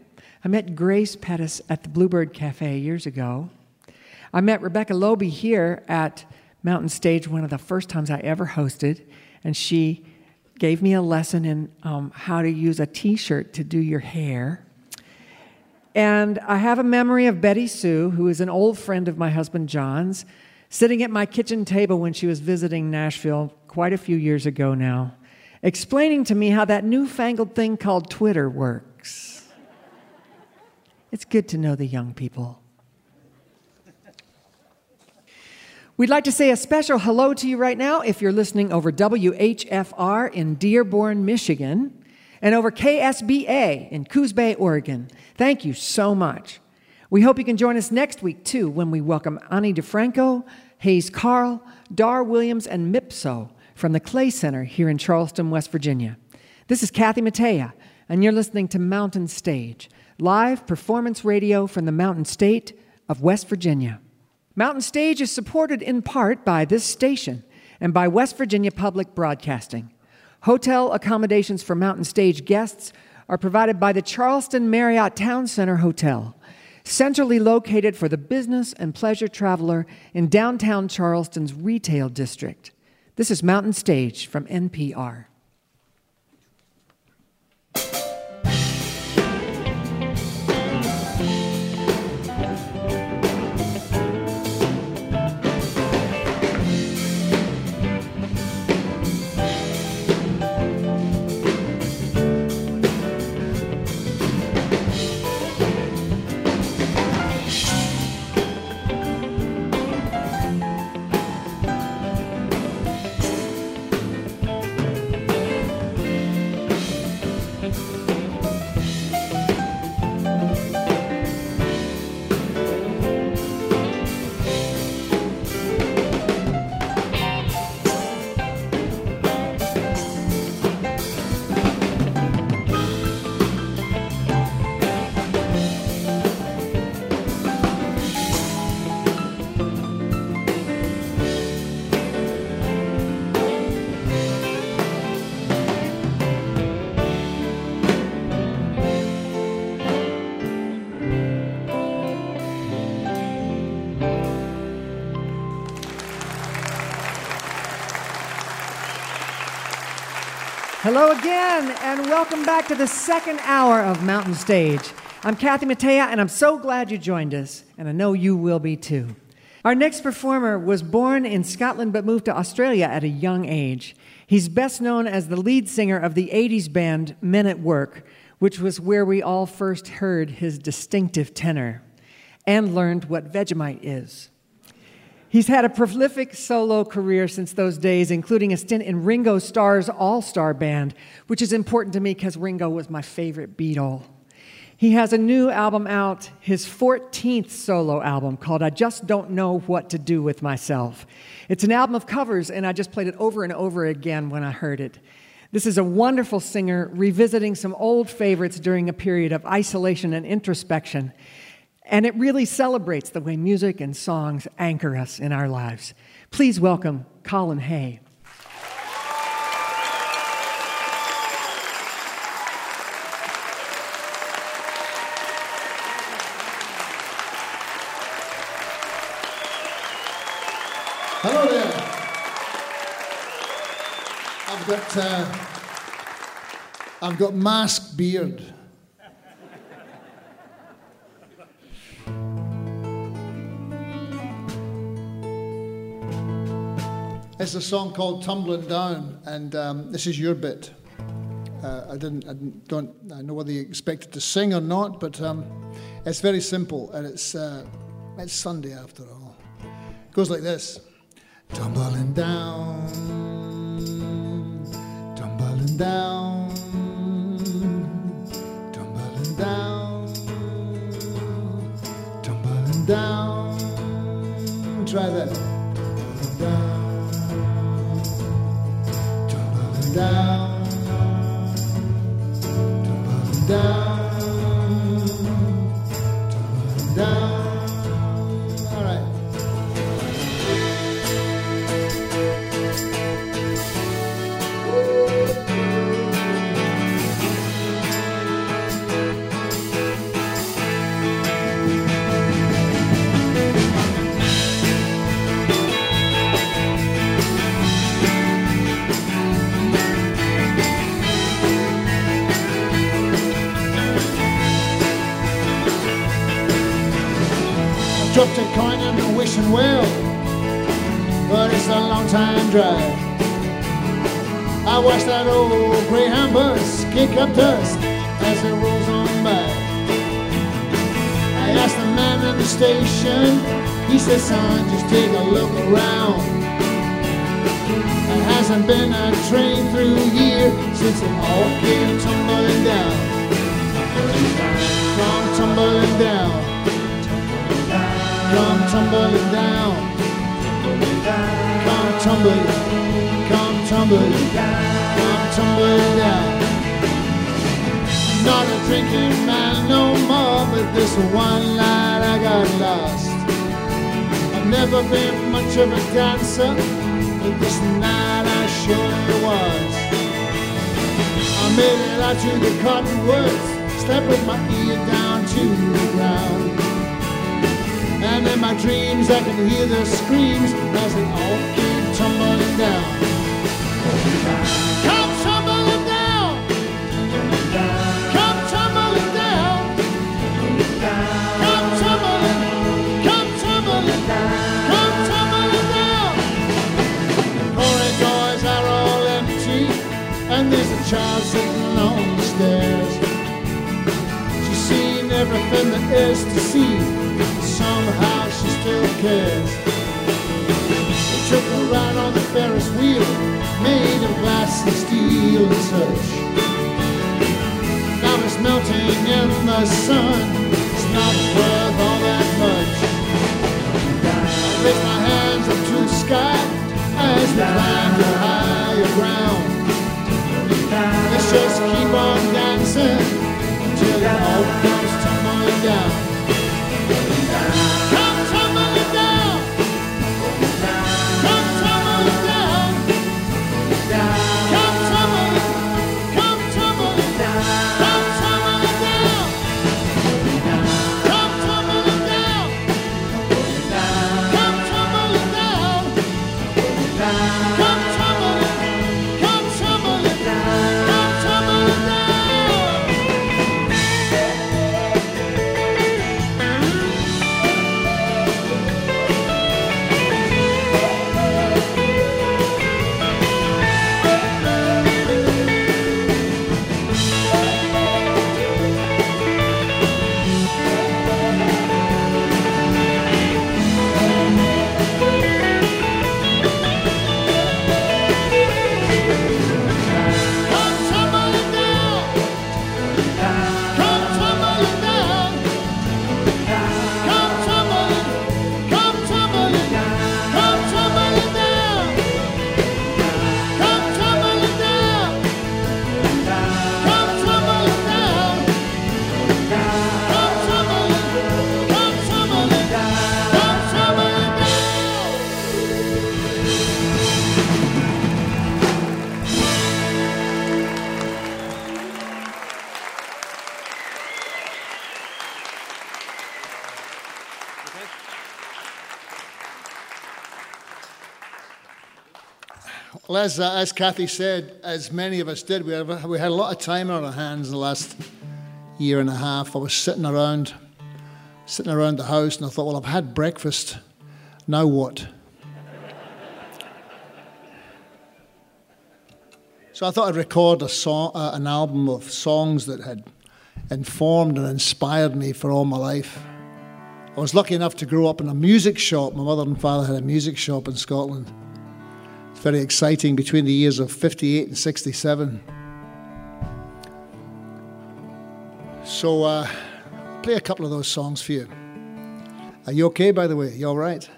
I met Grace Pettis at the Bluebird Cafe years ago. I met Rebecca Loebe here at Mountain Stage, one of the first times I ever hosted, and she gave me a lesson in um, how to use a t shirt to do your hair. And I have a memory of BettySoo, who is an old friend of my husband John's, sitting at my kitchen table when she was visiting Nashville quite a few years ago now, explaining to me how that newfangled thing called Twitter works. It's good to know the young people. We'd like to say a special hello to you right now if you're listening over WHFR in Dearborn, Michigan, and over KSBA in Coos Bay, Oregon. Thank you so much. We hope you can join us next week, too, when we welcome Ani DiFranco, Hayes Carll, Dar Williams, and Mipso from the Clay Center here in Charleston, West Virginia. This is Kathy Mattea, and you're listening to Mountain Stage, live performance radio from the Mountain State of West Virginia. Mountain Stage is supported in part by this station and by West Virginia Public Broadcasting. Hotel accommodations for Mountain Stage guests are provided by the Charleston Marriott Town Center Hotel, centrally located for the business and pleasure traveler in downtown Charleston's retail district. This is Mountain Stage from NPR. Hello again, and welcome back to the second hour of Mountain Stage. I'm Kathy Mattea, and I'm so glad you joined us, and I know you will be too. Our next performer was born in Scotland but moved to Australia at a young age. He's best known as the lead singer of the 80s band Men at Work, which was where we all first heard his distinctive tenor and learned what Vegemite is. He's had a prolific solo career since those days, including a stint in Ringo Starr's All Star Band, which is important to me because Ringo was my favorite Beatle. He has a new album out, his 14th solo album called I Just Don't Know What to Do with Myself. It's an album of covers, and I just played it over and over again when I heard it. This is a wonderful singer revisiting some old favorites during a period of isolation and introspection. And it really celebrates the way music and songs anchor us in our lives. Please welcome Colin Hay. Hello there. I've got uh, I've got mask beard. It's a song called "Tumbling Down," and um, this is your bit. Uh, I didn't, I don't I know whether you expected to sing or not, but um, it's very simple, and it's uh, it's Sunday after all. It goes like this: Tumbling down, tumbling down, tumbling down, tumbling down. Try that. Down, tumbling down, dropped a coin and I'm wishing well, but it's a long time drive. I watch that old Greyhound bus kick up dust as it rolls on by. I asked the man at the station, he said, son, just take a look around. There hasn't been a train through here since it all came tumbling down. Come tumbling down. Come tumbling down. Come tumbling. Come tumbling. Down, come tumbling down. Not a drinking man no more, but this one night I got lost. I've never been much of a dancer, but this night I surely was. I made it out to the cottonwoods, with my ear down to the ground. And in my dreams I can hear the screams as they all came tumbling down. Come tumbling down! Come tumbling down! Come tumbling, come tumbling, come tumbling down! Corridors are all empty, and there's a child sitting on the stairs. She's seen everything there is to see, somehow she still cares. They took her ride on the Ferris wheel, made of glass and steel and such. Now it's melting in the sun, it's not worth all that much. I raise my hands up to the sky as we climb to higher ground. Let's just keep on dancing until it all comes tumbling down. As, uh, as Kathy said, as many of us did, we had, we had a lot of time on our hands in the last year and a half. I was sitting around, sitting around the house, and I thought, well, I've had breakfast. Now what? so I thought I'd record a song, uh, an album of songs that had informed and inspired me for all my life. I was lucky enough to grow up in a music shop. My mother and father had a music shop in Scotland. Very exciting between the years of 58 and 67. So, uh, play a couple of those songs for you. Are you okay, by the way? You all right?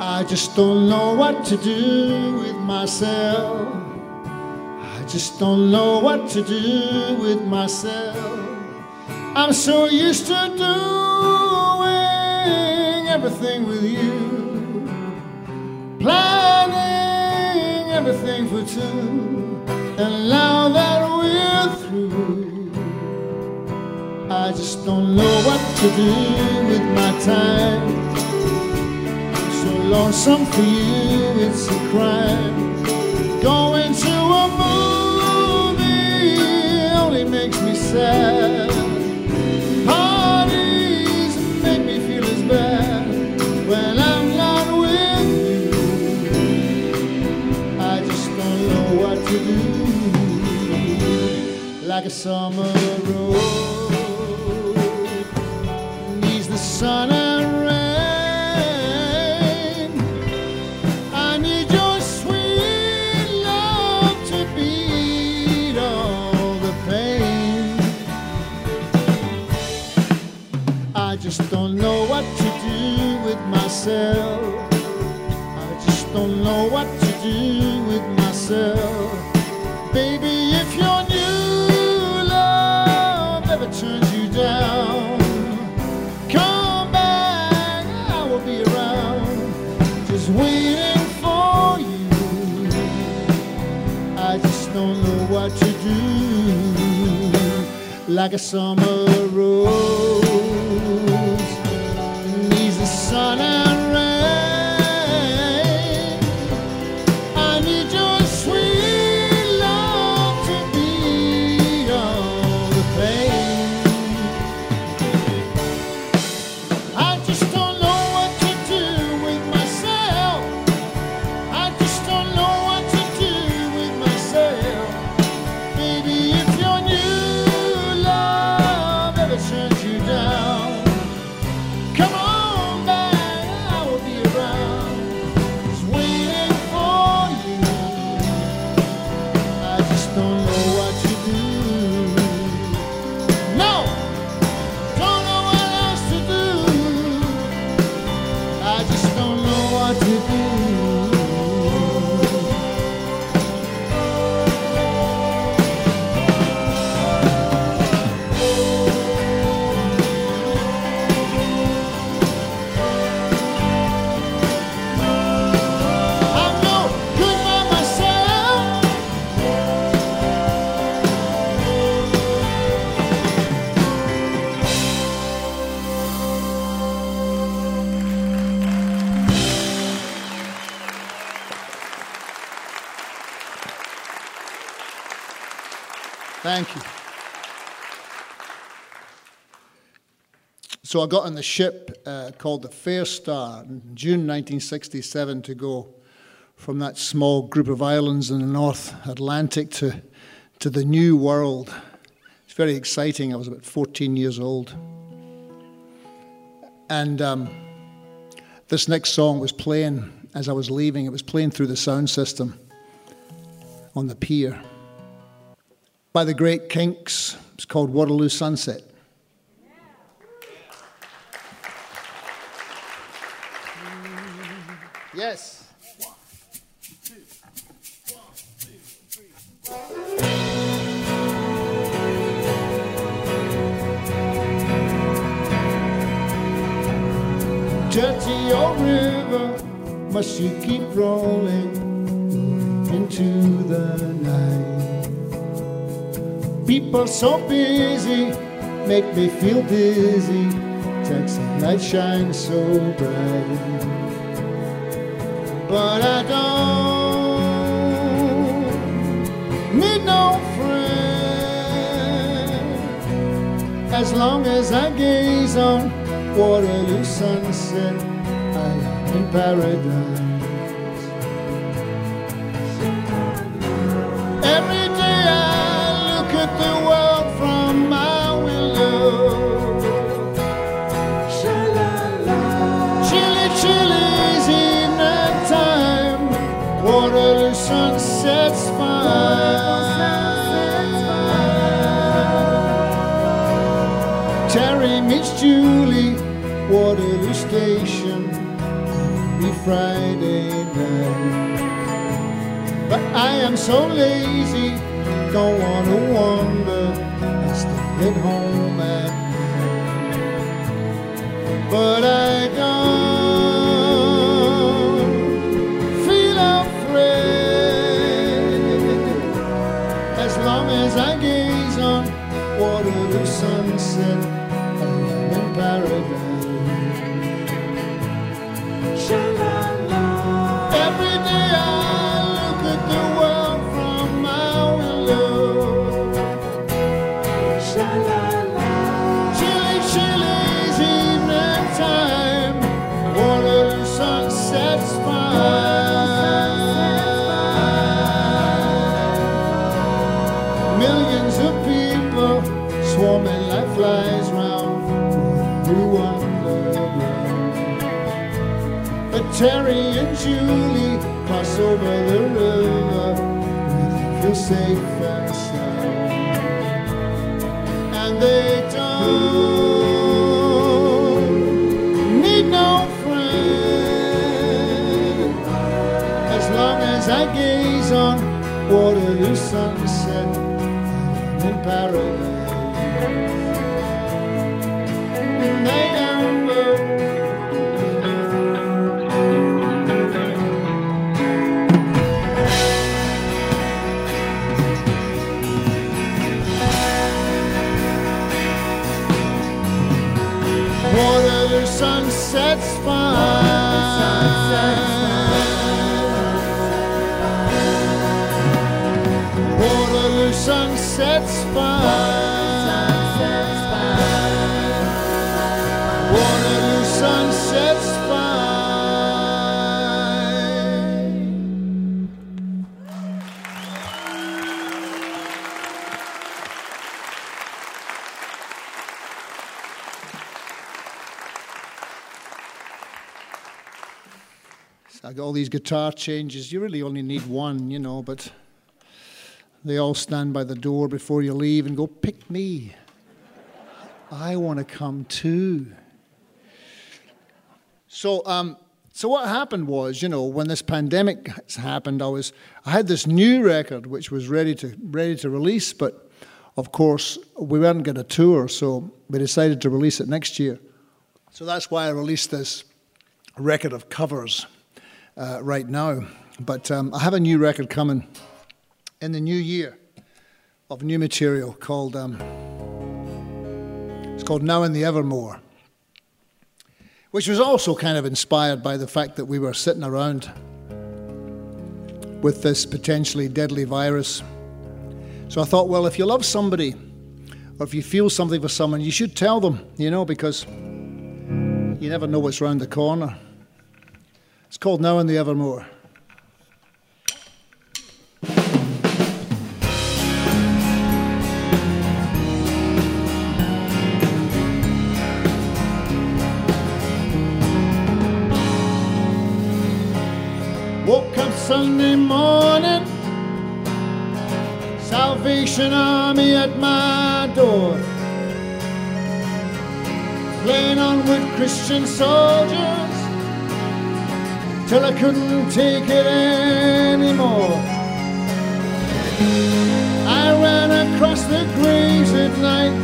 I just don't know what to do with myself. Just don't know what to do with myself. I'm so used to doing everything with you, planning everything for two. And now that we're through, I just don't know what to do with my time. So lonesome for you, it's a crime. Going to a movie makes me sad. Parties make me feel as bad when I'm not with you. I just don't know what to do. Like a summer road needs the sun just don't know what to do with myself. I just don't know what to do with myself. Baby, if your new love ever turns you down, come back, I will be around, just waiting for you. I just don't know what to do. Like a summer rose So I got on the ship uh, called the Fair Star in June 1967 to go from that small group of islands in the North Atlantic to, to the New World. It's very exciting. I was about 14 years old. And um, this next song was playing as I was leaving. It was playing through the sound system on the pier by the Great Kinks. It's called Waterloo Sunset. Yes. Dirty old river, must you keep rolling into the night? People so busy make me feel dizzy. Taxi light shines so bright, but I don't need no friend as long as I gaze on Waterloo sunset. I am in paradise. Terry meets Julie, Waterloo Station, Friday night. But I am so lazy, don't wanna wander. I stay at home at night. But I don't Julie cross over the river where they feel safe and sound. And they don't need no friend as long as I gaze on Waterloo sunset in paradise. Sunsets fine. All these guitar changes. You really only need one, you know, but they all stand by the door before you leave and go, pick me. I want to come too. So, um, so what happened was, you know, when this pandemic happened, I was, I had this new record which was ready to ready to release, but of course we weren't going to tour, so we decided to release it next year. So that's why I released this record of covers uh, right now. But um, I have a new record coming in the new year of new material called um, it's called Now and the Evermore, which was also kind of inspired by the fact that we were sitting around with this potentially deadly virus. So I thought, well, if you love somebody or if you feel something for someone, you should tell them, you know, because you never know what's round the corner. It's called Now and the Evermore. Woke up Sunday morning, Salvation Army at my door. Playing on with Christian soldiers till I couldn't take it anymore. I ran across the graves at night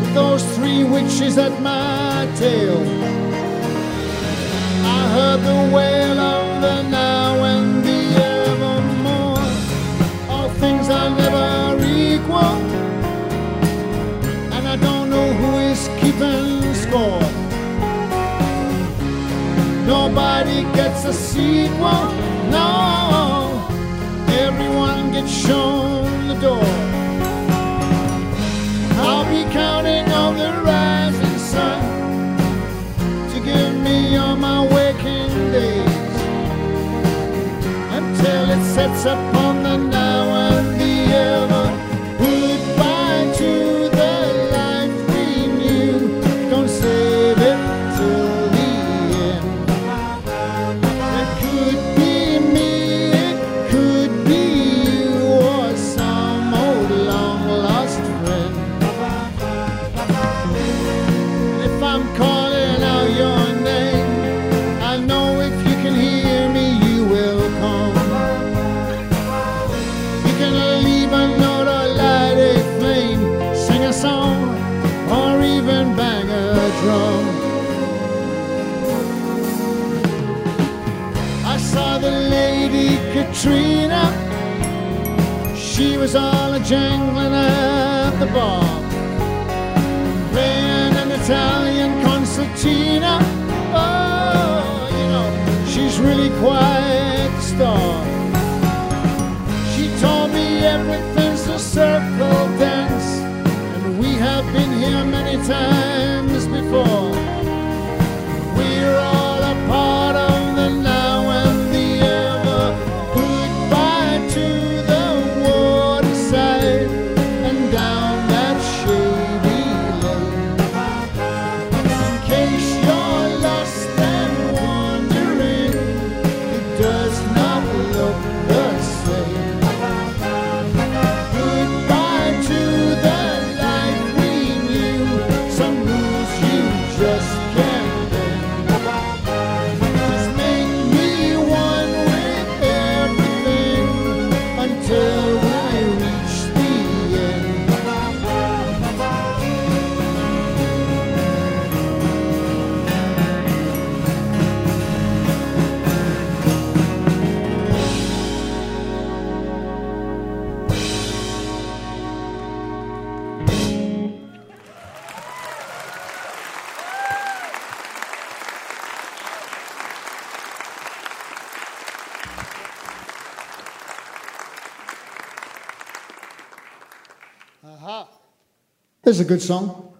with those three witches at my tail. I heard the wail of the now and the evermore. All things are never equal, and I don't know who is keeping score. Nobody gets a sequel, no. Everyone gets shown the door. I'll be counting on the rising sun to give me all my waking days until it sets upon the now and the ever. Jangling at the bar, playing an Italian concertina. Oh, you know, she's really quite the star. She told me everything's a circle dance, and we have been here many times This is a good song.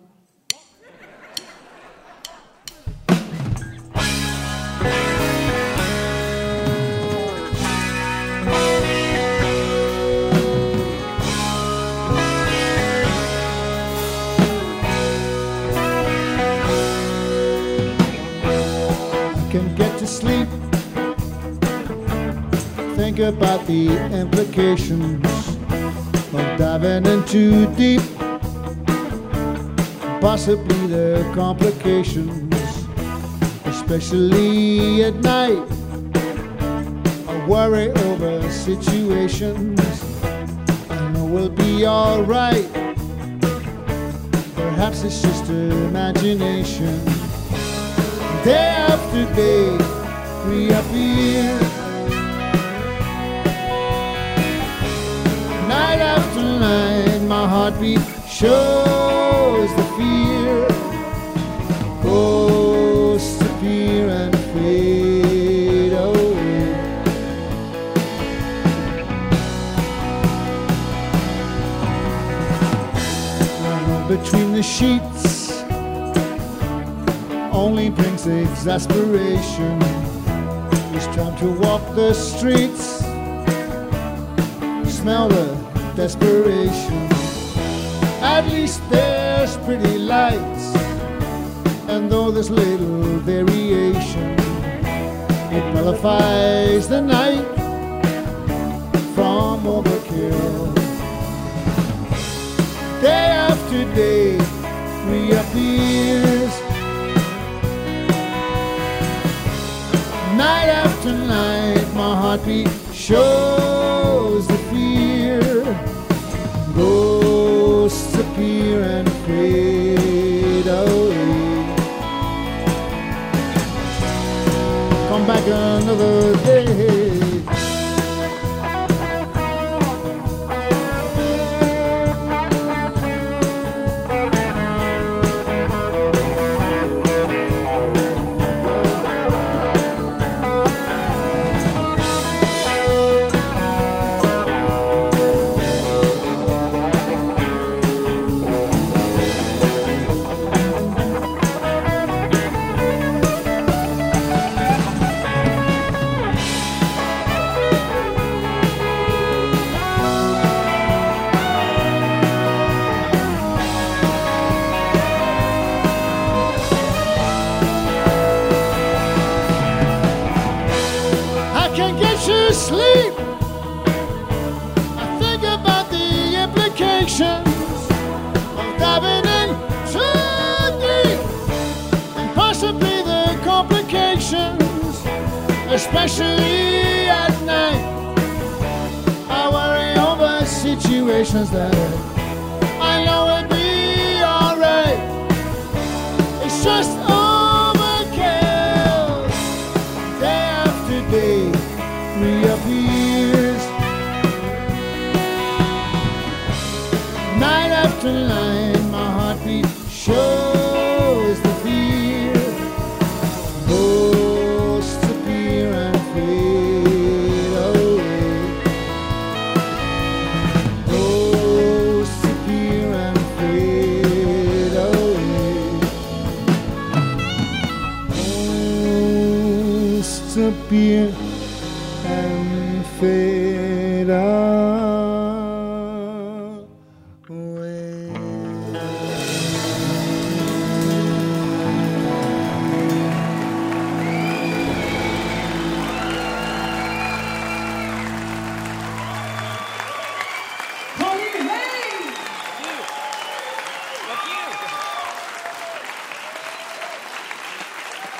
I can get to sleep. Think about the implications of diving in too deep. Possibly the complications, especially at night. I worry over situations. I know we'll be alright. Perhaps it's just imagination. Day after day, reappear. Night after night, my heartbeat shows the sheets only brings exasperation. It's time to walk the streets, smell the desperation. At least there's pretty lights, and though there's little variation, it nullifies the night from overkill. Day after day Night after night, my heartbeat shows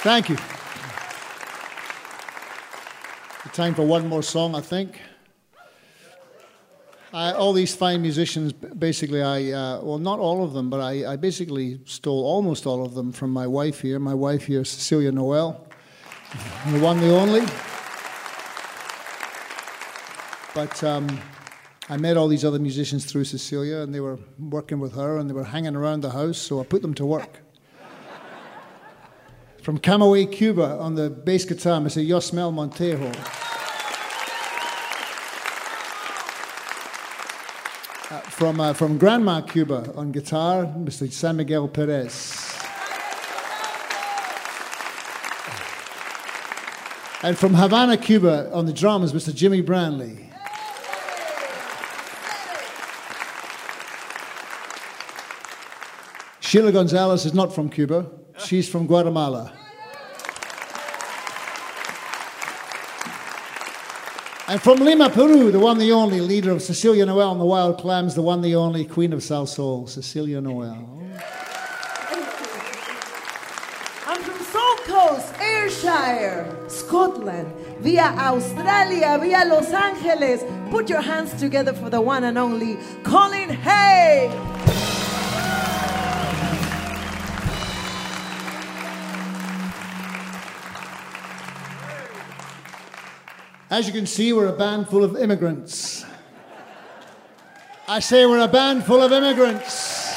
Thank you. Time for one more song, I think. I, all these fine musicians, basically, I uh, well, not all of them, but I, I basically stole almost all of them from my wife here. My wife here, Cecilia Noel, the one, the only. But um, I met all these other musicians through Cecilia, and they were working with her, and they were hanging around the house, so I put them to work. From Camagüey, Cuba, on the bass guitar, Mr. Yosmel Montejo. Uh, from, uh, from Granma Cuba on guitar, Mr. San Miguel Perez. And from Havana, Cuba on the drums, Mr. Jimmy Branly. Sheila Gonzalez is not from Cuba, she's from Guatemala. And from Lima, Peru, the one, the only leader of Cecilia Noel and the Wild Clams, the one, the only queen of Salsoul, Cecilia Noel. I'm from Saltcoats, Ayrshire, Scotland, via Australia, via Los Angeles. Put your hands together for the one and only Colin Hay. As you can see, we're a band full of immigrants. I say we're a band full of immigrants.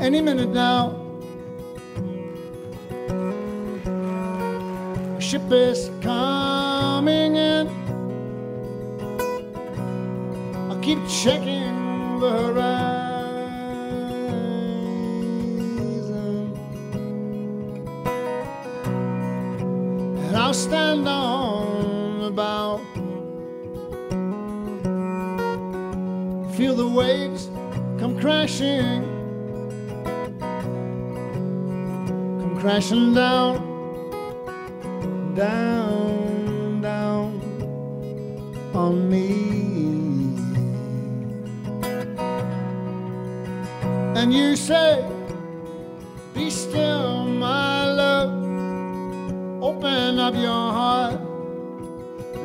Any minute now, a ship is coming keep checking the horizon. And I'll stand on the bow. Feel the waves come crashing. Come crashing down, down, down on me. And you say, Be still, my love. Open up your heart.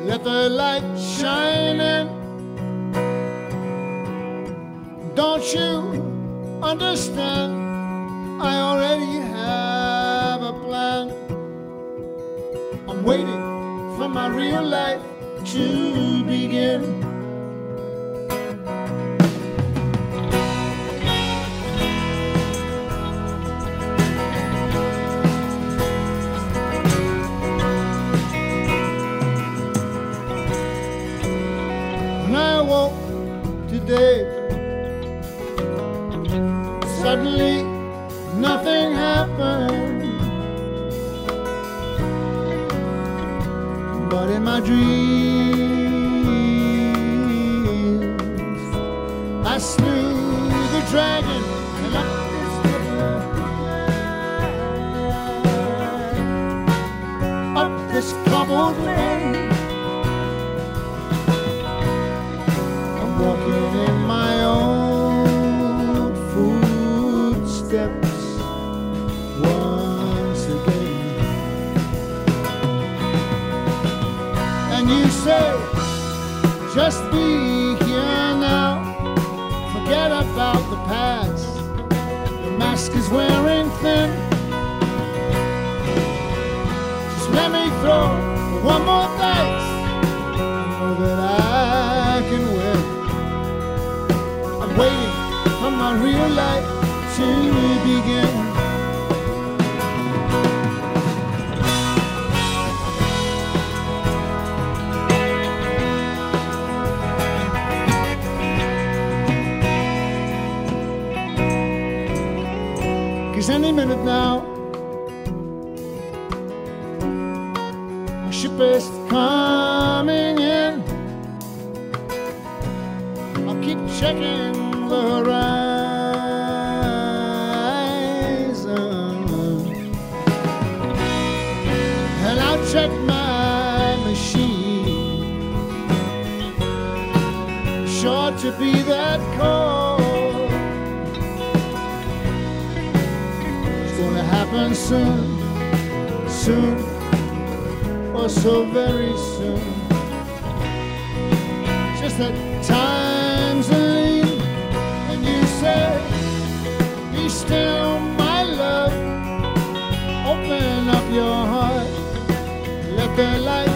Let the light shine in. Don't you understand? I already have a plan. I'm waiting for my real life to begin. But throw one more dice. I know that I can win. I'm waiting for my real life to begin. Any minute now, a coming in. I'll keep checking the horizon. And I'll check my machine. Sure to be that cold. It's gonna happen soon, soon, so very soon. Just that time's a lead, and you say, Be still, my love. Open up your heart, let the light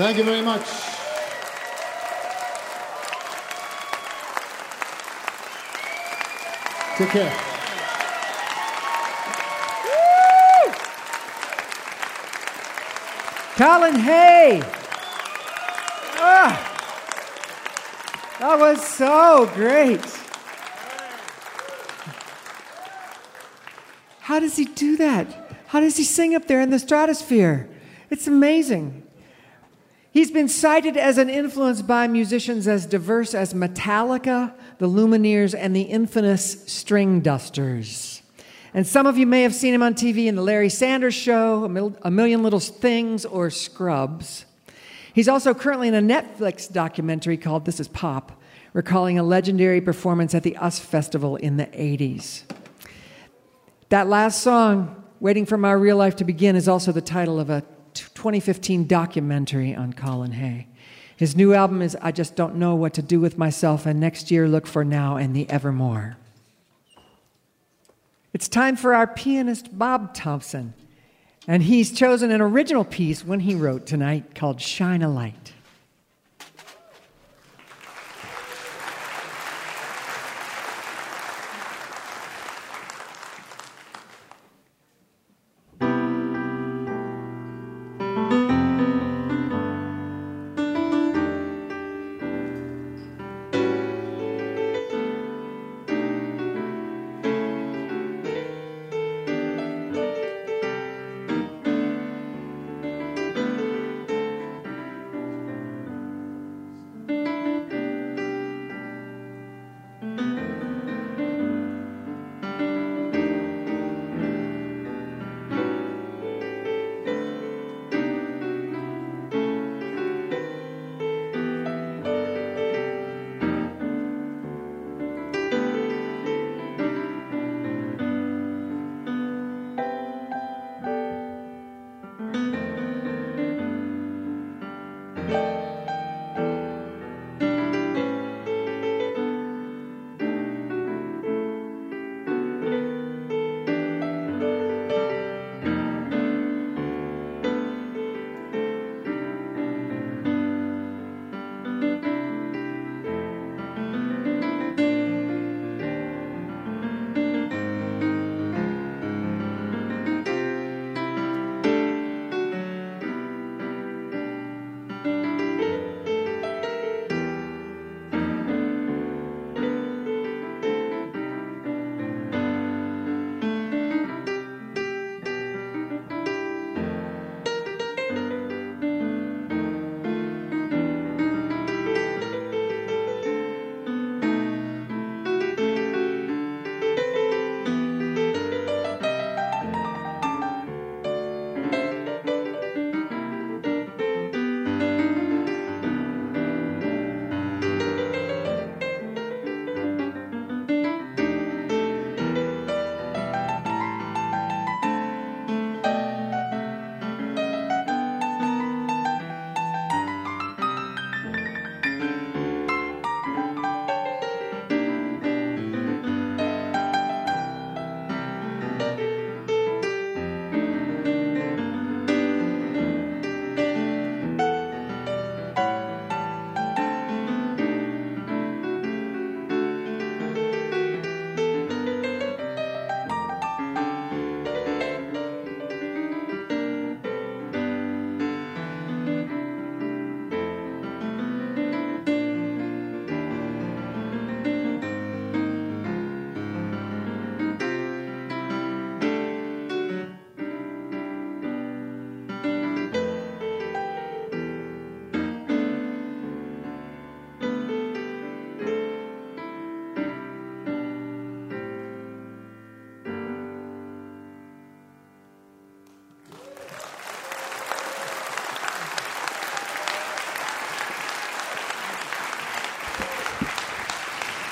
Thank you very much. Take care. Colin Hay. Ah, that was so great. How does he do that? How does he sing up there in the stratosphere? It's amazing. He's been cited as an influence by musicians as diverse as Metallica, the Lumineers, and the infamous Stringdusters. And some of you may have seen him on TV in The Larry Sanders Show, A, Million Little Things, or Scrubs. He's also currently in a Netflix documentary called This Is Pop, recalling a legendary performance at the US Festival in the 80s. That last song, Waiting for My Real Life to Begin, is also the title of a 2015 documentary on Colin Hay. His new album is I Just Don't Know What to Do with Myself, and next year look for Now and the Evermore. It's time for our pianist, Bob Thompson. And he's chosen an original piece when he wrote tonight called Shine a Light.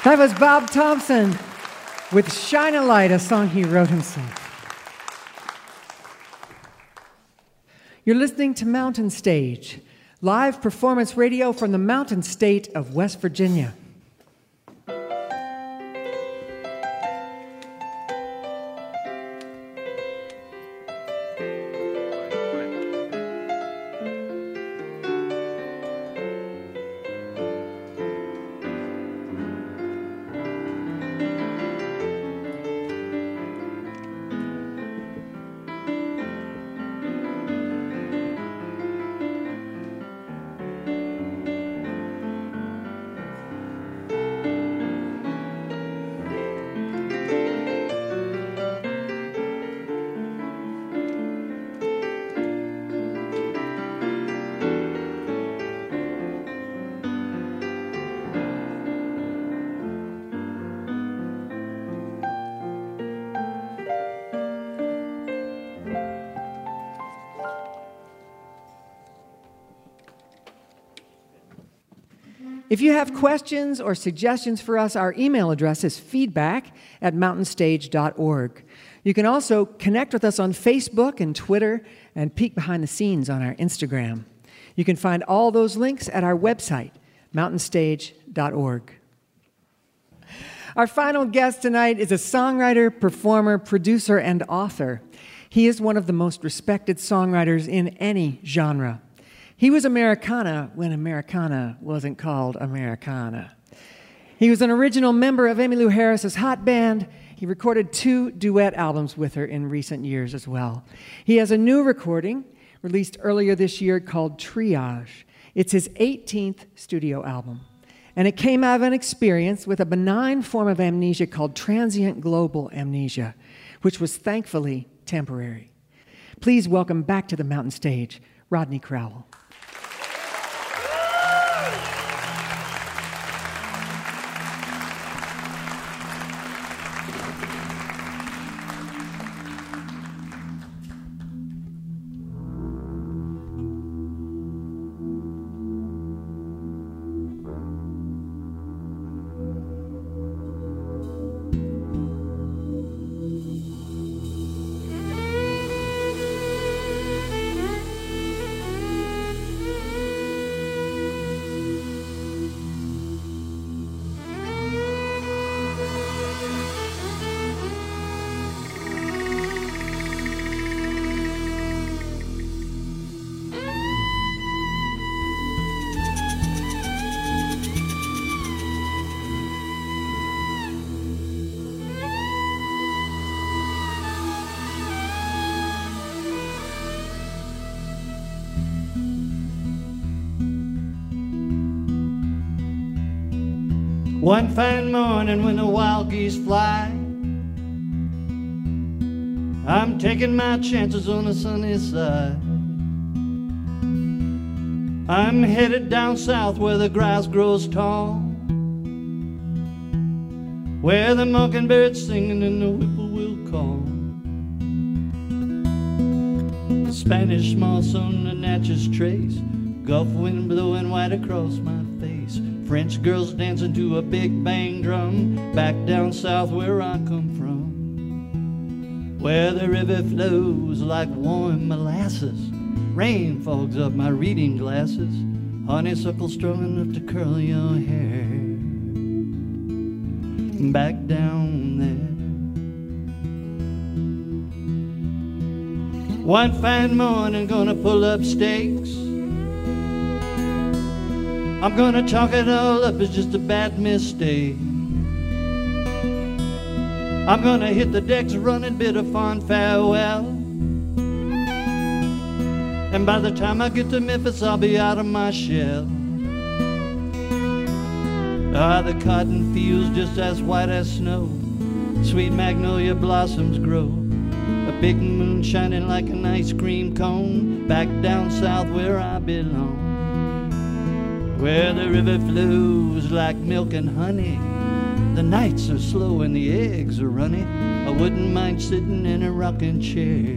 That was Bob Thompson with Shine a Light, a song he wrote himself. You're listening to Mountain Stage, live performance radio from the mountain state of West Virginia. If you have questions or suggestions for us, our email address is feedback at mountainstage.org. You can also connect with us on Facebook and Twitter and peek behind the scenes on our Instagram. You can find all those links at our website, mountainstage.org. Our final guest tonight is a songwriter, performer, producer, and author. He is one of the most respected songwriters in any genre. He was Americana when Americana wasn't called Americana. He was an original member of Emmylou Harris's Hot Band. He recorded two duet albums with her in recent years as well. He has a new recording released earlier this year called Triage. It's his 18th studio album. And it came out of an experience with a benign form of amnesia called transient global amnesia, which was thankfully temporary. Please welcome back to the mountain stage Rodney Crowell. Morning when the wild geese fly, I'm taking my chances on the sunny side. I'm headed down south where the grass grows tall, where the mockingbird's singing and the whippoorwill call. The Spanish moss on the Natchez Trace, Gulf wind blowing white across my. French girls dancing to a big bang drum back down south where I come from. Where the river flows like warm molasses, rain fogs up my reading glasses, honeysuckle strong enough to curl your hair. Back down there. One fine morning, gonna pull up stakes. I'm gonna chalk it all up as just a bad mistake. I'm gonna hit the decks running, bid a fond farewell. And by the time I get to Memphis, I'll be out of my shell. Ah, the cotton fields just as white as snow. Sweet magnolia blossoms grow. A big moon shining like an ice cream cone. Back down south where I belong where the river flows like milk and honey. The nights are slow and the eggs are runny. I wouldn't mind sitting in a rocking chair.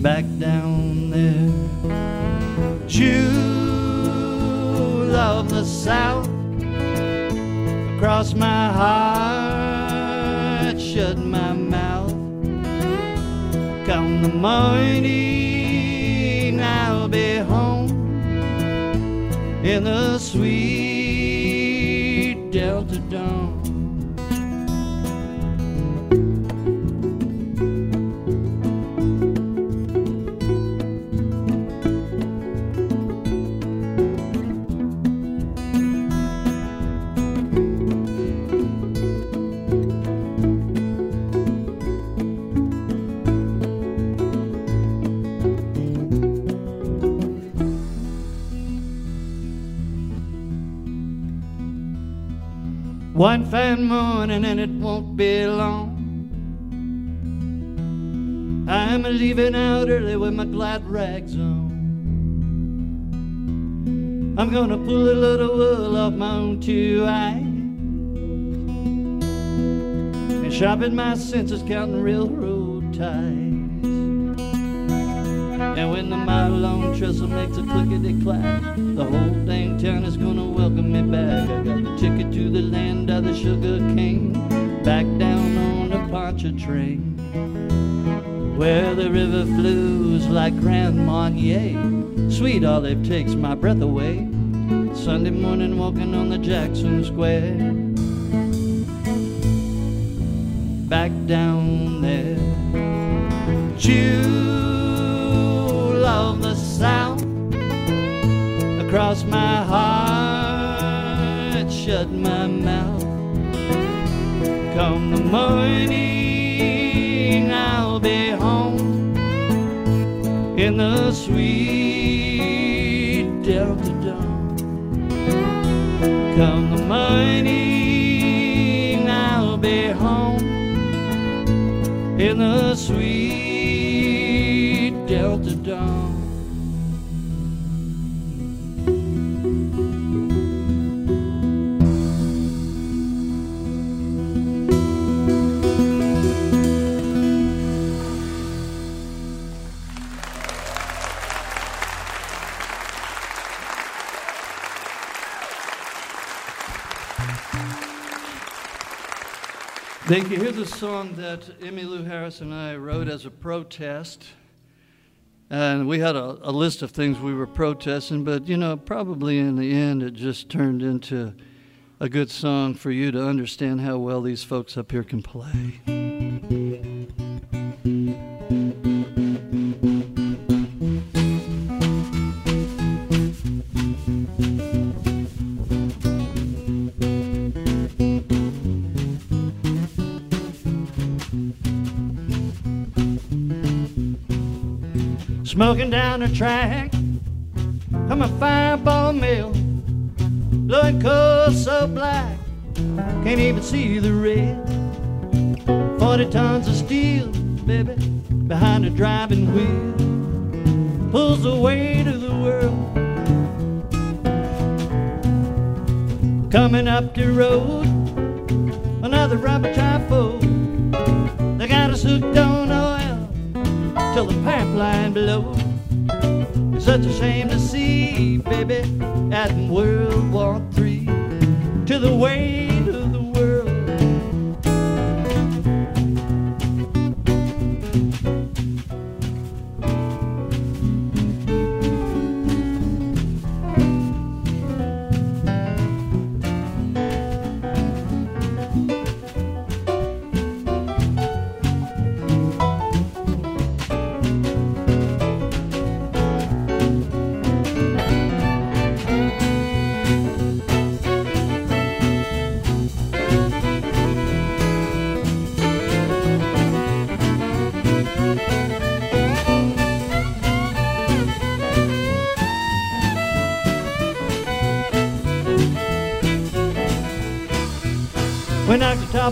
Back down there, jewel of the south across my heart, shut my mouth. Come the morning, in the sweet One fine morning and it won't be long. I'm leaving out early with my glad rags on. I'm gonna pull a little wool off my own two eyes and sharpen my senses counting railroad ties. And when the long trestle makes a clickety clack, the whole dang town is gonna welcome me back. I got the ticket to the land of the sugar cane, back down on the Poncha train, where the river flows like Grand Marnier. Sweet olive takes my breath away. Sunday morning walking on the Jackson Square. Back down there. Jewel morning, I'll be home in the sweet Delta dawn. Come the morning, I'll be home in the sweet Thank you. Here's a song that Emmylou Harris and I wrote as a protest. And we had a, a list of things we were protesting, but you know, probably in the end, it just turned into a good song for you to understand how well these folks up here can play. Smoking down the track, I'm a fireball mill, blowing coal so black, can't even see the red. Forty tons of steel, baby, behind a driving wheel, pulls the weight of the world. Coming up the road, another rubber trifle. They got us hooked on till the pipeline blows. It's such a shame to see, baby, at World War Three, to the weight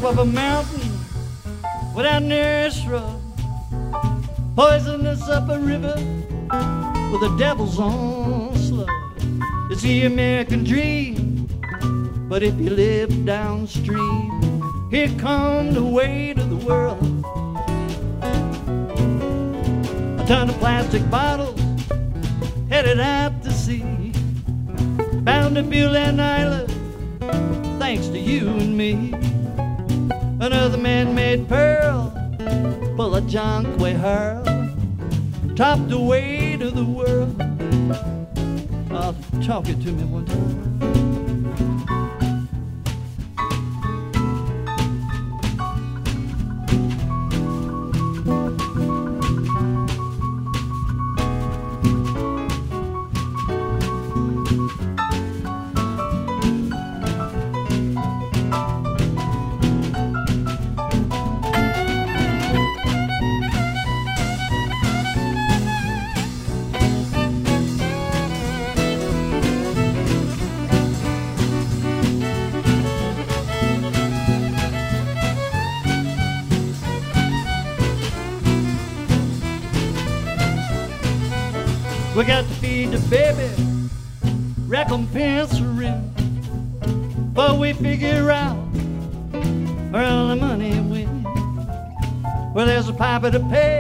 top of a mountain without near a shrub. Poisoned us up a river with the devil's own slug. It's the American dream, but if you live downstream, here come the weight of the world. A ton of plastic bottles headed out to sea. bound to Bulan Island, thanks to you and me. Another man-made pearl, full of junk we hurl, topped the weight of the world. Oh, talk it to me one time. Him. But we figure out where all the money went. Well, there's a piper to pay,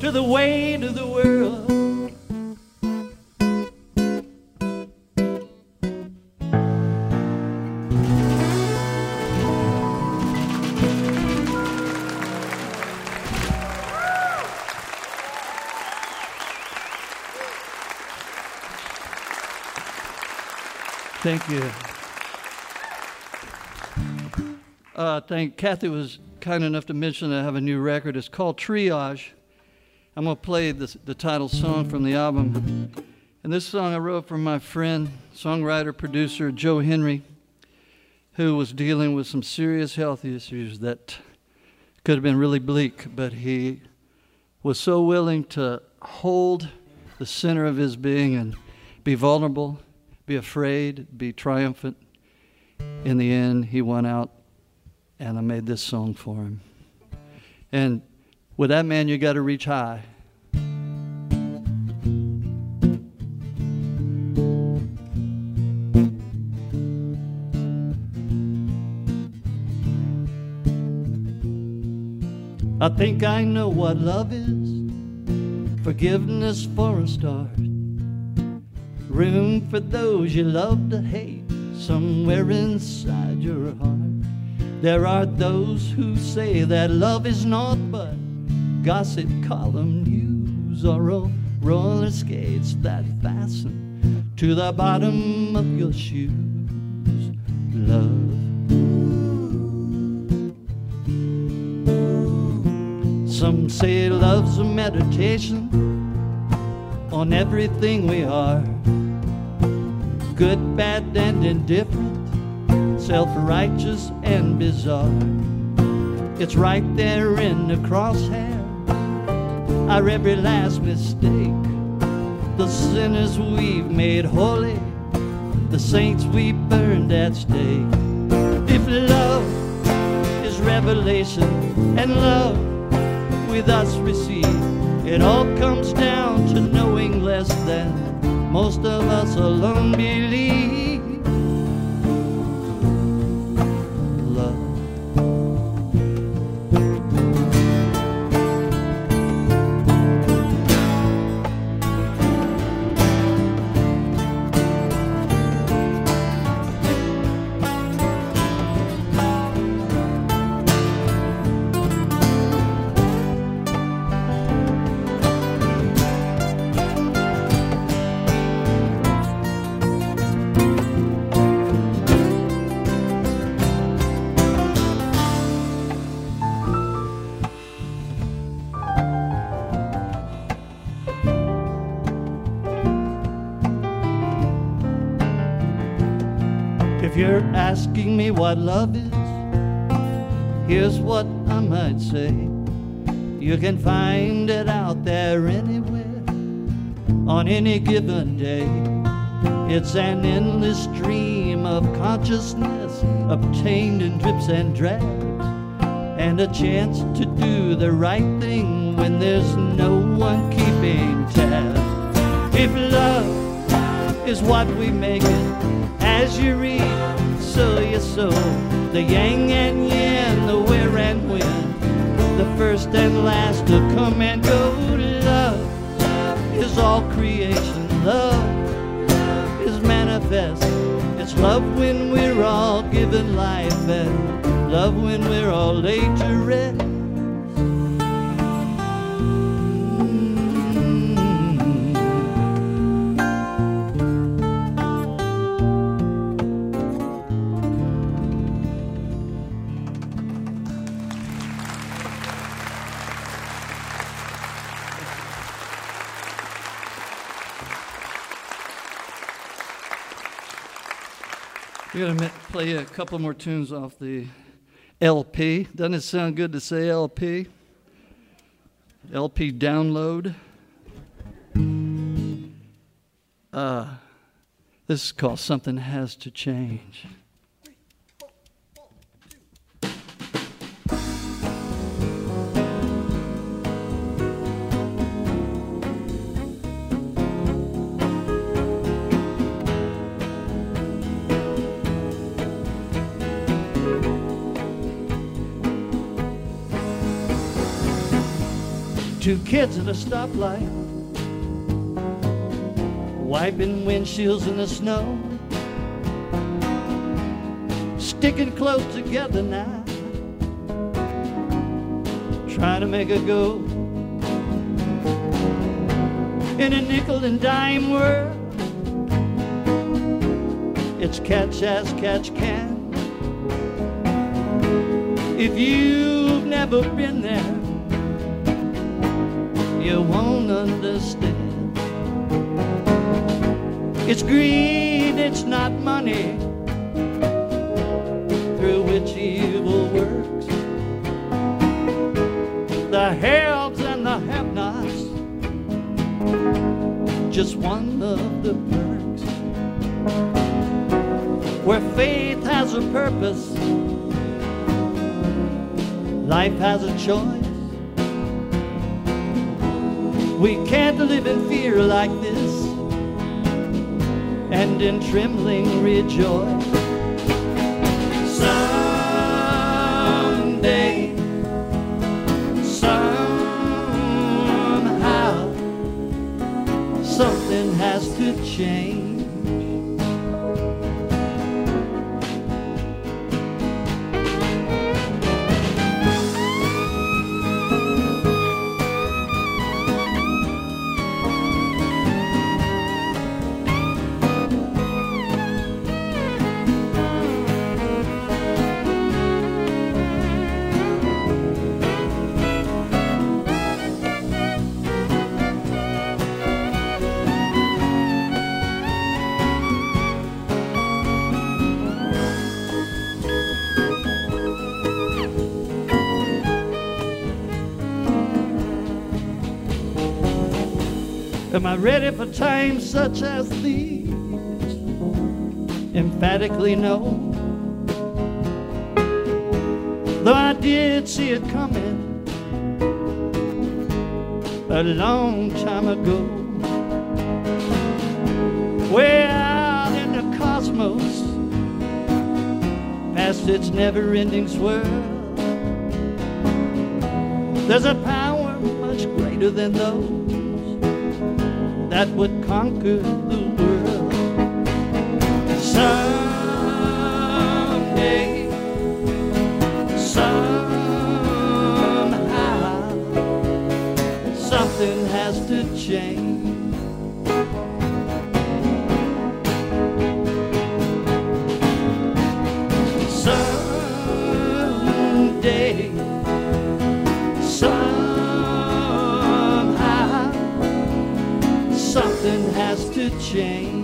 to the way of the world. Thank you. Uh, thank Kathy was kind enough to mention I have a new record. It's called Triage. I'm gonna play the, the title song from the album, and this song I wrote for my friend, songwriter, producer Joe Henry, who was dealing with some serious health issues that could have been really bleak, but he was so willing to hold the center of his being and be vulnerable, be afraid, be triumphant. In the end, he won out, and I made this song for him. And with that man, you got to reach high. I think I know what love is. Forgiveness for a start. Room for those you love to hate somewhere inside your heart. There are those who say that love is naught but gossip column news or ro- roller skates that fasten to the bottom of your shoes. Love. Some say love's a meditation on everything we are good, bad, and indifferent, self righteous and bizarre. It's right there in the crosshair, our every last mistake. The sinners we've made holy, the saints we burned at stake. If love is revelation and love with us receive, it all comes down to knowing less than most of us alone believe. Asking me what love is, here's what I might say. You can find it out there anywhere on any given day. It's an endless stream of consciousness obtained in drips and drabs, and a chance to do the right thing when there's no one keeping tabs. If love is what we make it, as you read, so you sow. The yang and yin, the where and when, the first and last to come and go. Love is all creation. Love is manifest. It's love when we're all given life, and love when we're all laid to rest. Going to play a couple more tunes off the LP. Doesn't it sound good to say LP? LP download. Uh, this is called Something Has to Change. Two kids at a stoplight, wiping windshields in the snow, sticking close together now, trying to make a go. In a nickel and dime world, it's catch as catch can. If you've never been there, you won't understand. It's greed, it's not money through which evil works. The haves and the have nots, just one of the perks. Where faith has a purpose, life has a choice. We can't live in fear like this and in trembling rejoice. Someday, somehow, something has to change. Am I ready for times such as these? Emphatically no. Though I did see it coming a long time ago. Way out in the cosmos, past its never ending swirl, there's a power much greater than those that would conquer the world. Someday, somehow, something has to change. Change.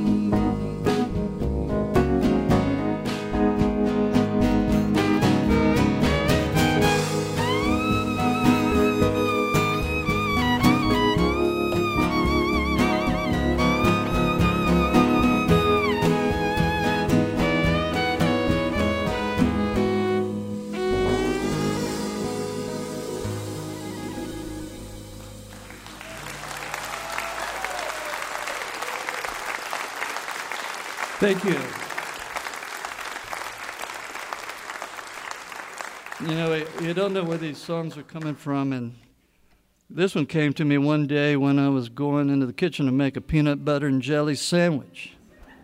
Thank you. You know, you don't know where these songs are coming from, and this one came to me one day when I was going into the kitchen to make a peanut butter and jelly sandwich.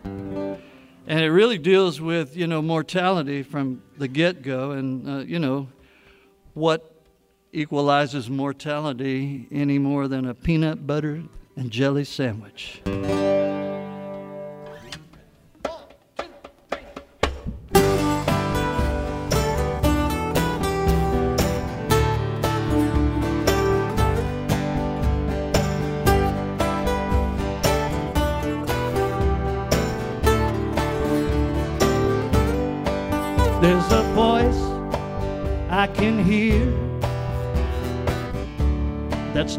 And it really deals with, you know, mortality from the get go and, uh, you know, what equalizes mortality any more than a peanut butter and jelly sandwich.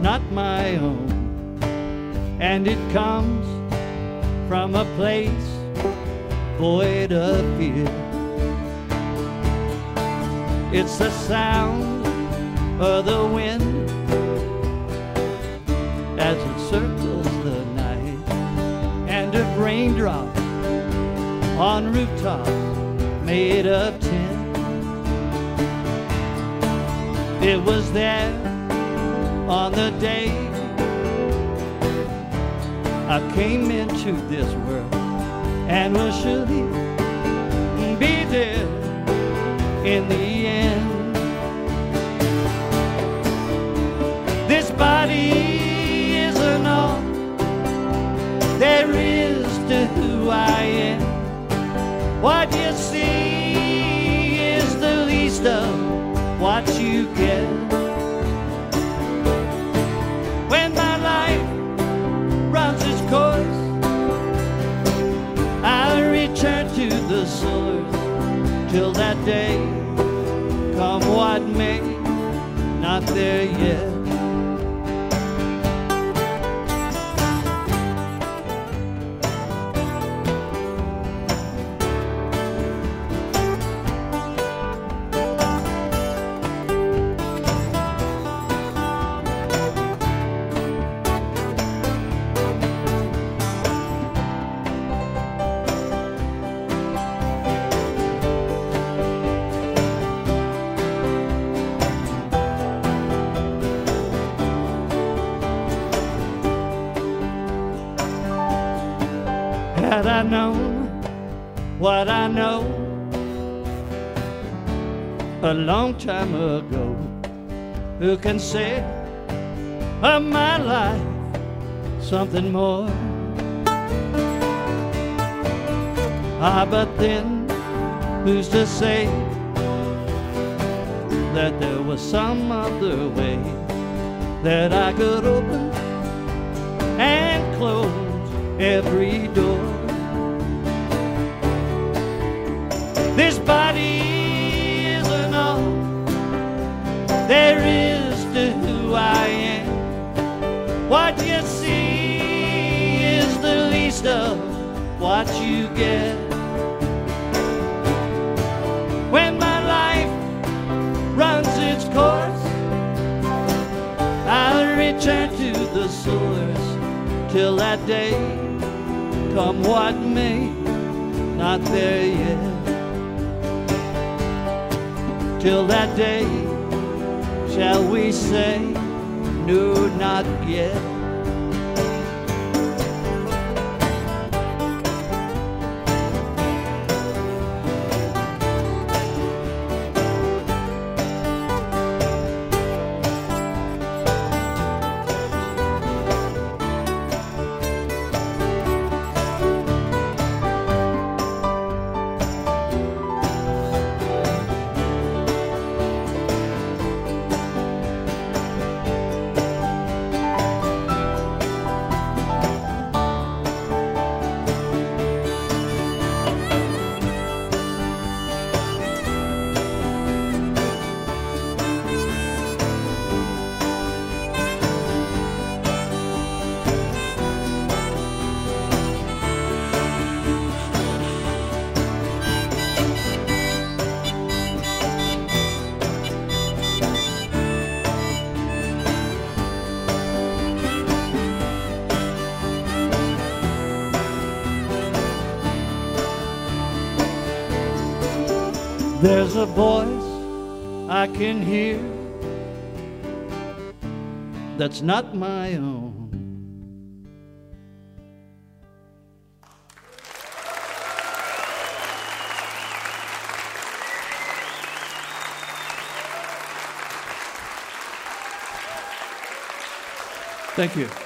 Not my own, and it comes from a place void of fear. It's the sound of the wind as it circles the night, and of raindrops on rooftops made of tin. It was there on the day I came into this world and will surely be there in the end. This body isn't all there is to who I am. What you source till that day. Come what may, not there yet. A long time ago, who can say of my life something more? Ah, but then who's to say that there was some other way that I could open and close every door? This body What you see is the least of what you get. When my life runs its course, I'll return to the source till that day, come what may, not there yet. Till that day shall we say no not yet voice I can hear that's not my own. Thank you.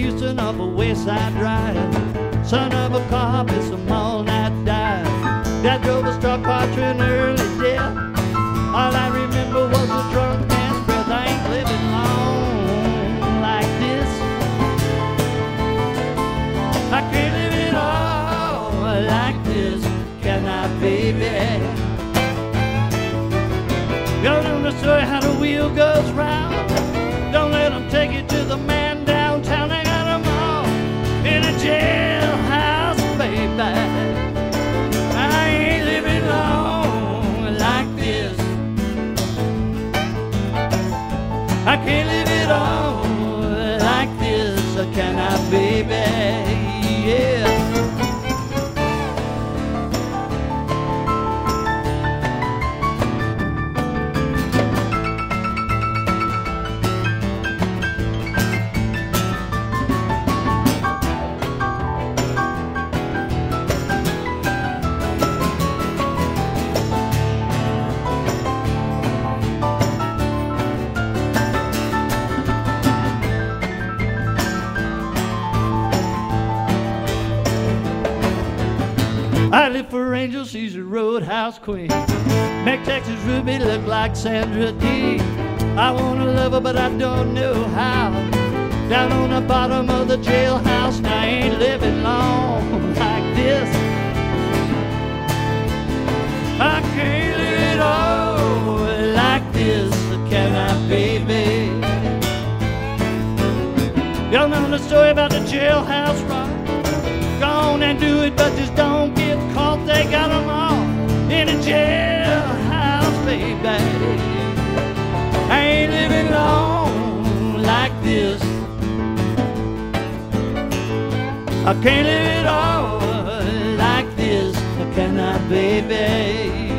In Houston off a West Side Drive. Son of a cop, it's a all night dive. Dad drove a stock car to an early death. All I remember was a drunk man's breath. I ain't living long like this. I can't live it all like this. Can I, baby? Know the story how the wheel goes round. Queen. Make Texas Ruby look like Sandra Dee. I wanna love her, but I don't know how. Down on the bottom of the jailhouse, and I ain't living long like this. I can't live it all like this, can I, baby? Y'all know the story about the jailhouse rock? Go on and do it, but just don't get caught. They got jailhouse, baby. I ain't living long like this. I can't live it all like this, I, baby?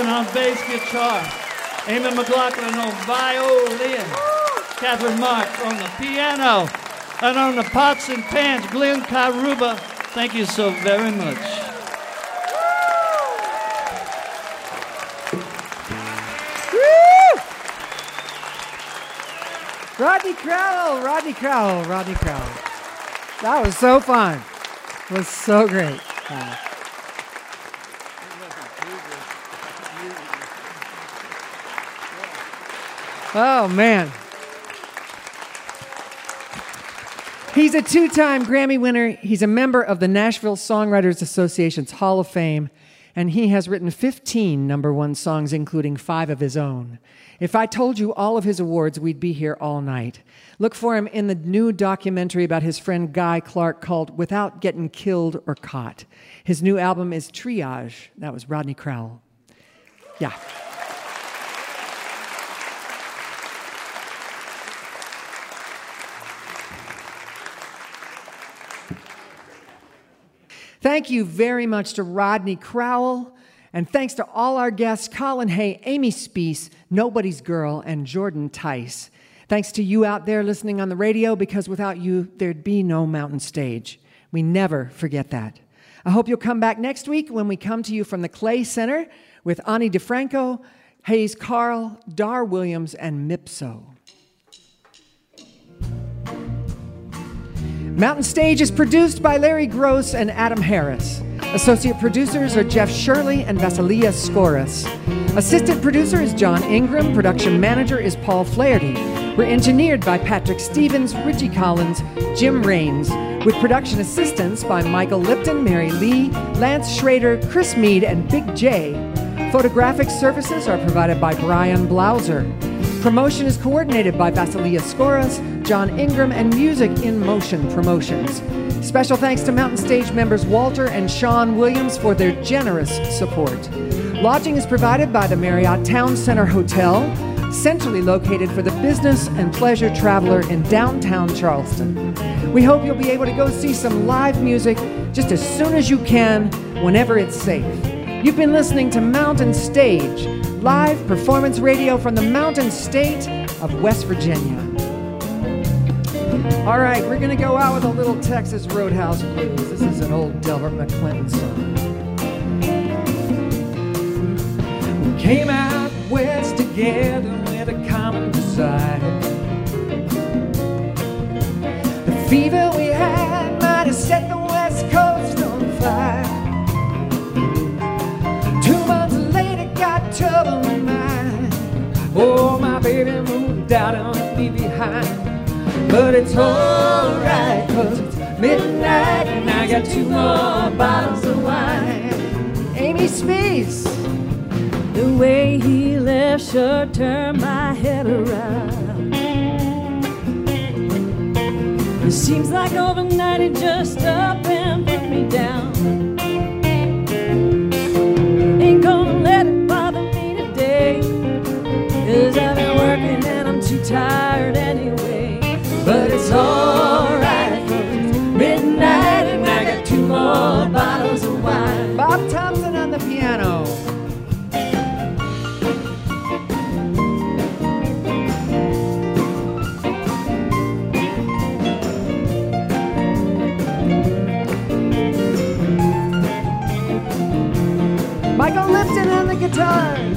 On bass guitar, Amy McLaughlin on violin, Catherine Marks on the piano, And on the pots and pans, Glenn Karuba. Thank you so very much. Rodney Crowell, Rodney Crowell, Rodney Crowell. That was so fun. It was so great. Uh, oh, man. He's a two time Grammy winner. He's a member of the Nashville Songwriters Association's Hall of Fame, and he has written 15 number one songs, including five of his own. If I told you all of his awards, we'd be here all night. Look for him in the new documentary about his friend Guy Clark called Without Getting Killed or Caught. His new album is Triage. That was Rodney Crowell. Yeah. Thank you very much to Rodney Crowell. And thanks to all our guests Colin Hay, Amy Speace, Nobody's Girl, and Jordan Tice. Thanks to you out there listening on the radio, because without you, there'd be no mountain stage. We never forget that. I hope you'll come back next week when we come to you from the Clay Center with Ani DiFranco, Hayes Carll, Dar Williams, and Mipso. Mountain Stage is produced by Larry Gross and Adam Harris. Associate producers are Jeff Shirley and Vasilia Skoras. Assistant producer is John Ingram. Production manager is Paul Flaherty. We're engineered by Patrick Stevens, Richie Collins, Jim Raines, with production assistance by Michael Lipton, Mary Lee, Lance Schrader, Chris Mead, and Big J. Photographic services are provided by Brian Blauser. Promotion is coordinated by Vasilia Skoras, John Ingram, and Music in Motion Promotions. Special thanks to Mountain Stage members Walter and Sean Williams for their generous support. Lodging is provided by the Marriott Town Center Hotel, centrally located for the business and pleasure traveler in downtown Charleston. We hope you'll be able to go see some live music just as soon as you can, whenever it's safe. You've been listening to Mountain Stage, live performance radio from the Mountain State of West Virginia. All right, we're going to go out with a little Texas Roadhouse blues. This is an old Delbert McClinton song. We came out west together with a common desire. The fever we had might have set the trouble in mind. Oh, my baby moved out and me behind. But it's alright, cause it's midnight and I got two more bottles of wine. Amy Speace. The way he left sure turned my head around. It seems like overnight it just up and put me down. Too tired anyway. But it's alright, midnight and I got two more bottles of wine. Bob Thompson on the piano. Michael Lipton on the guitar.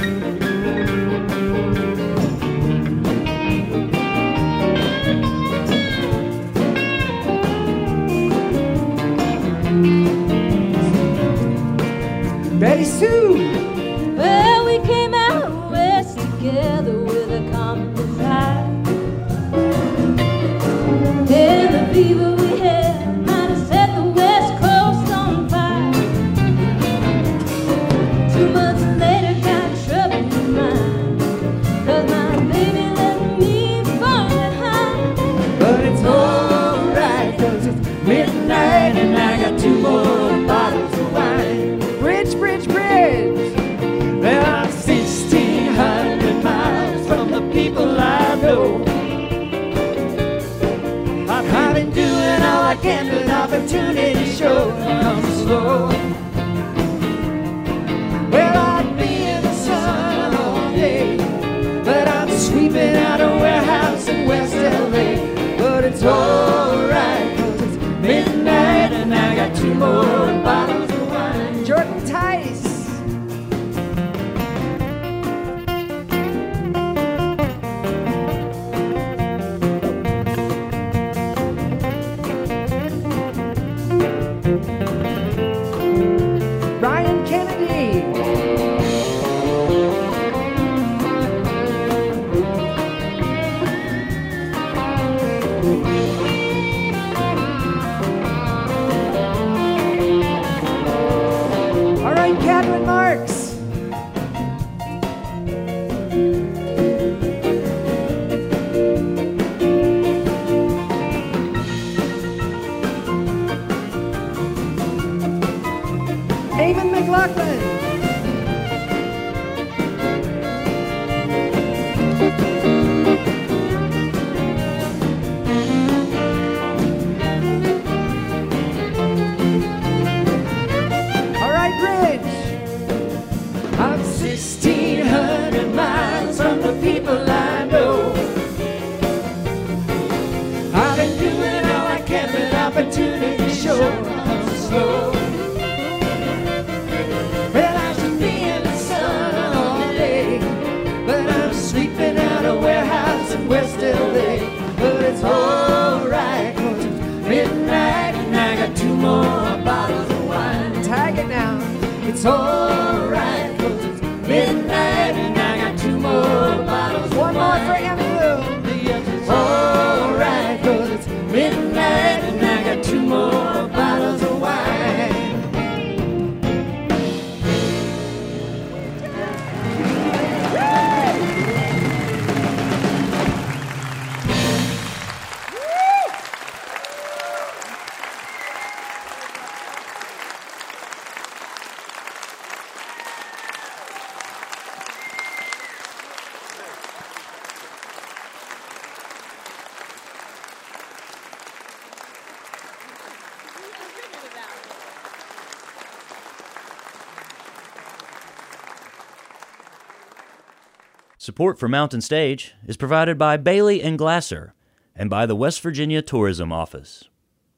Support for Mountain Stage is provided by Bailey and Glasser and by the West Virginia Tourism Office.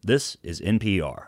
This is NPR.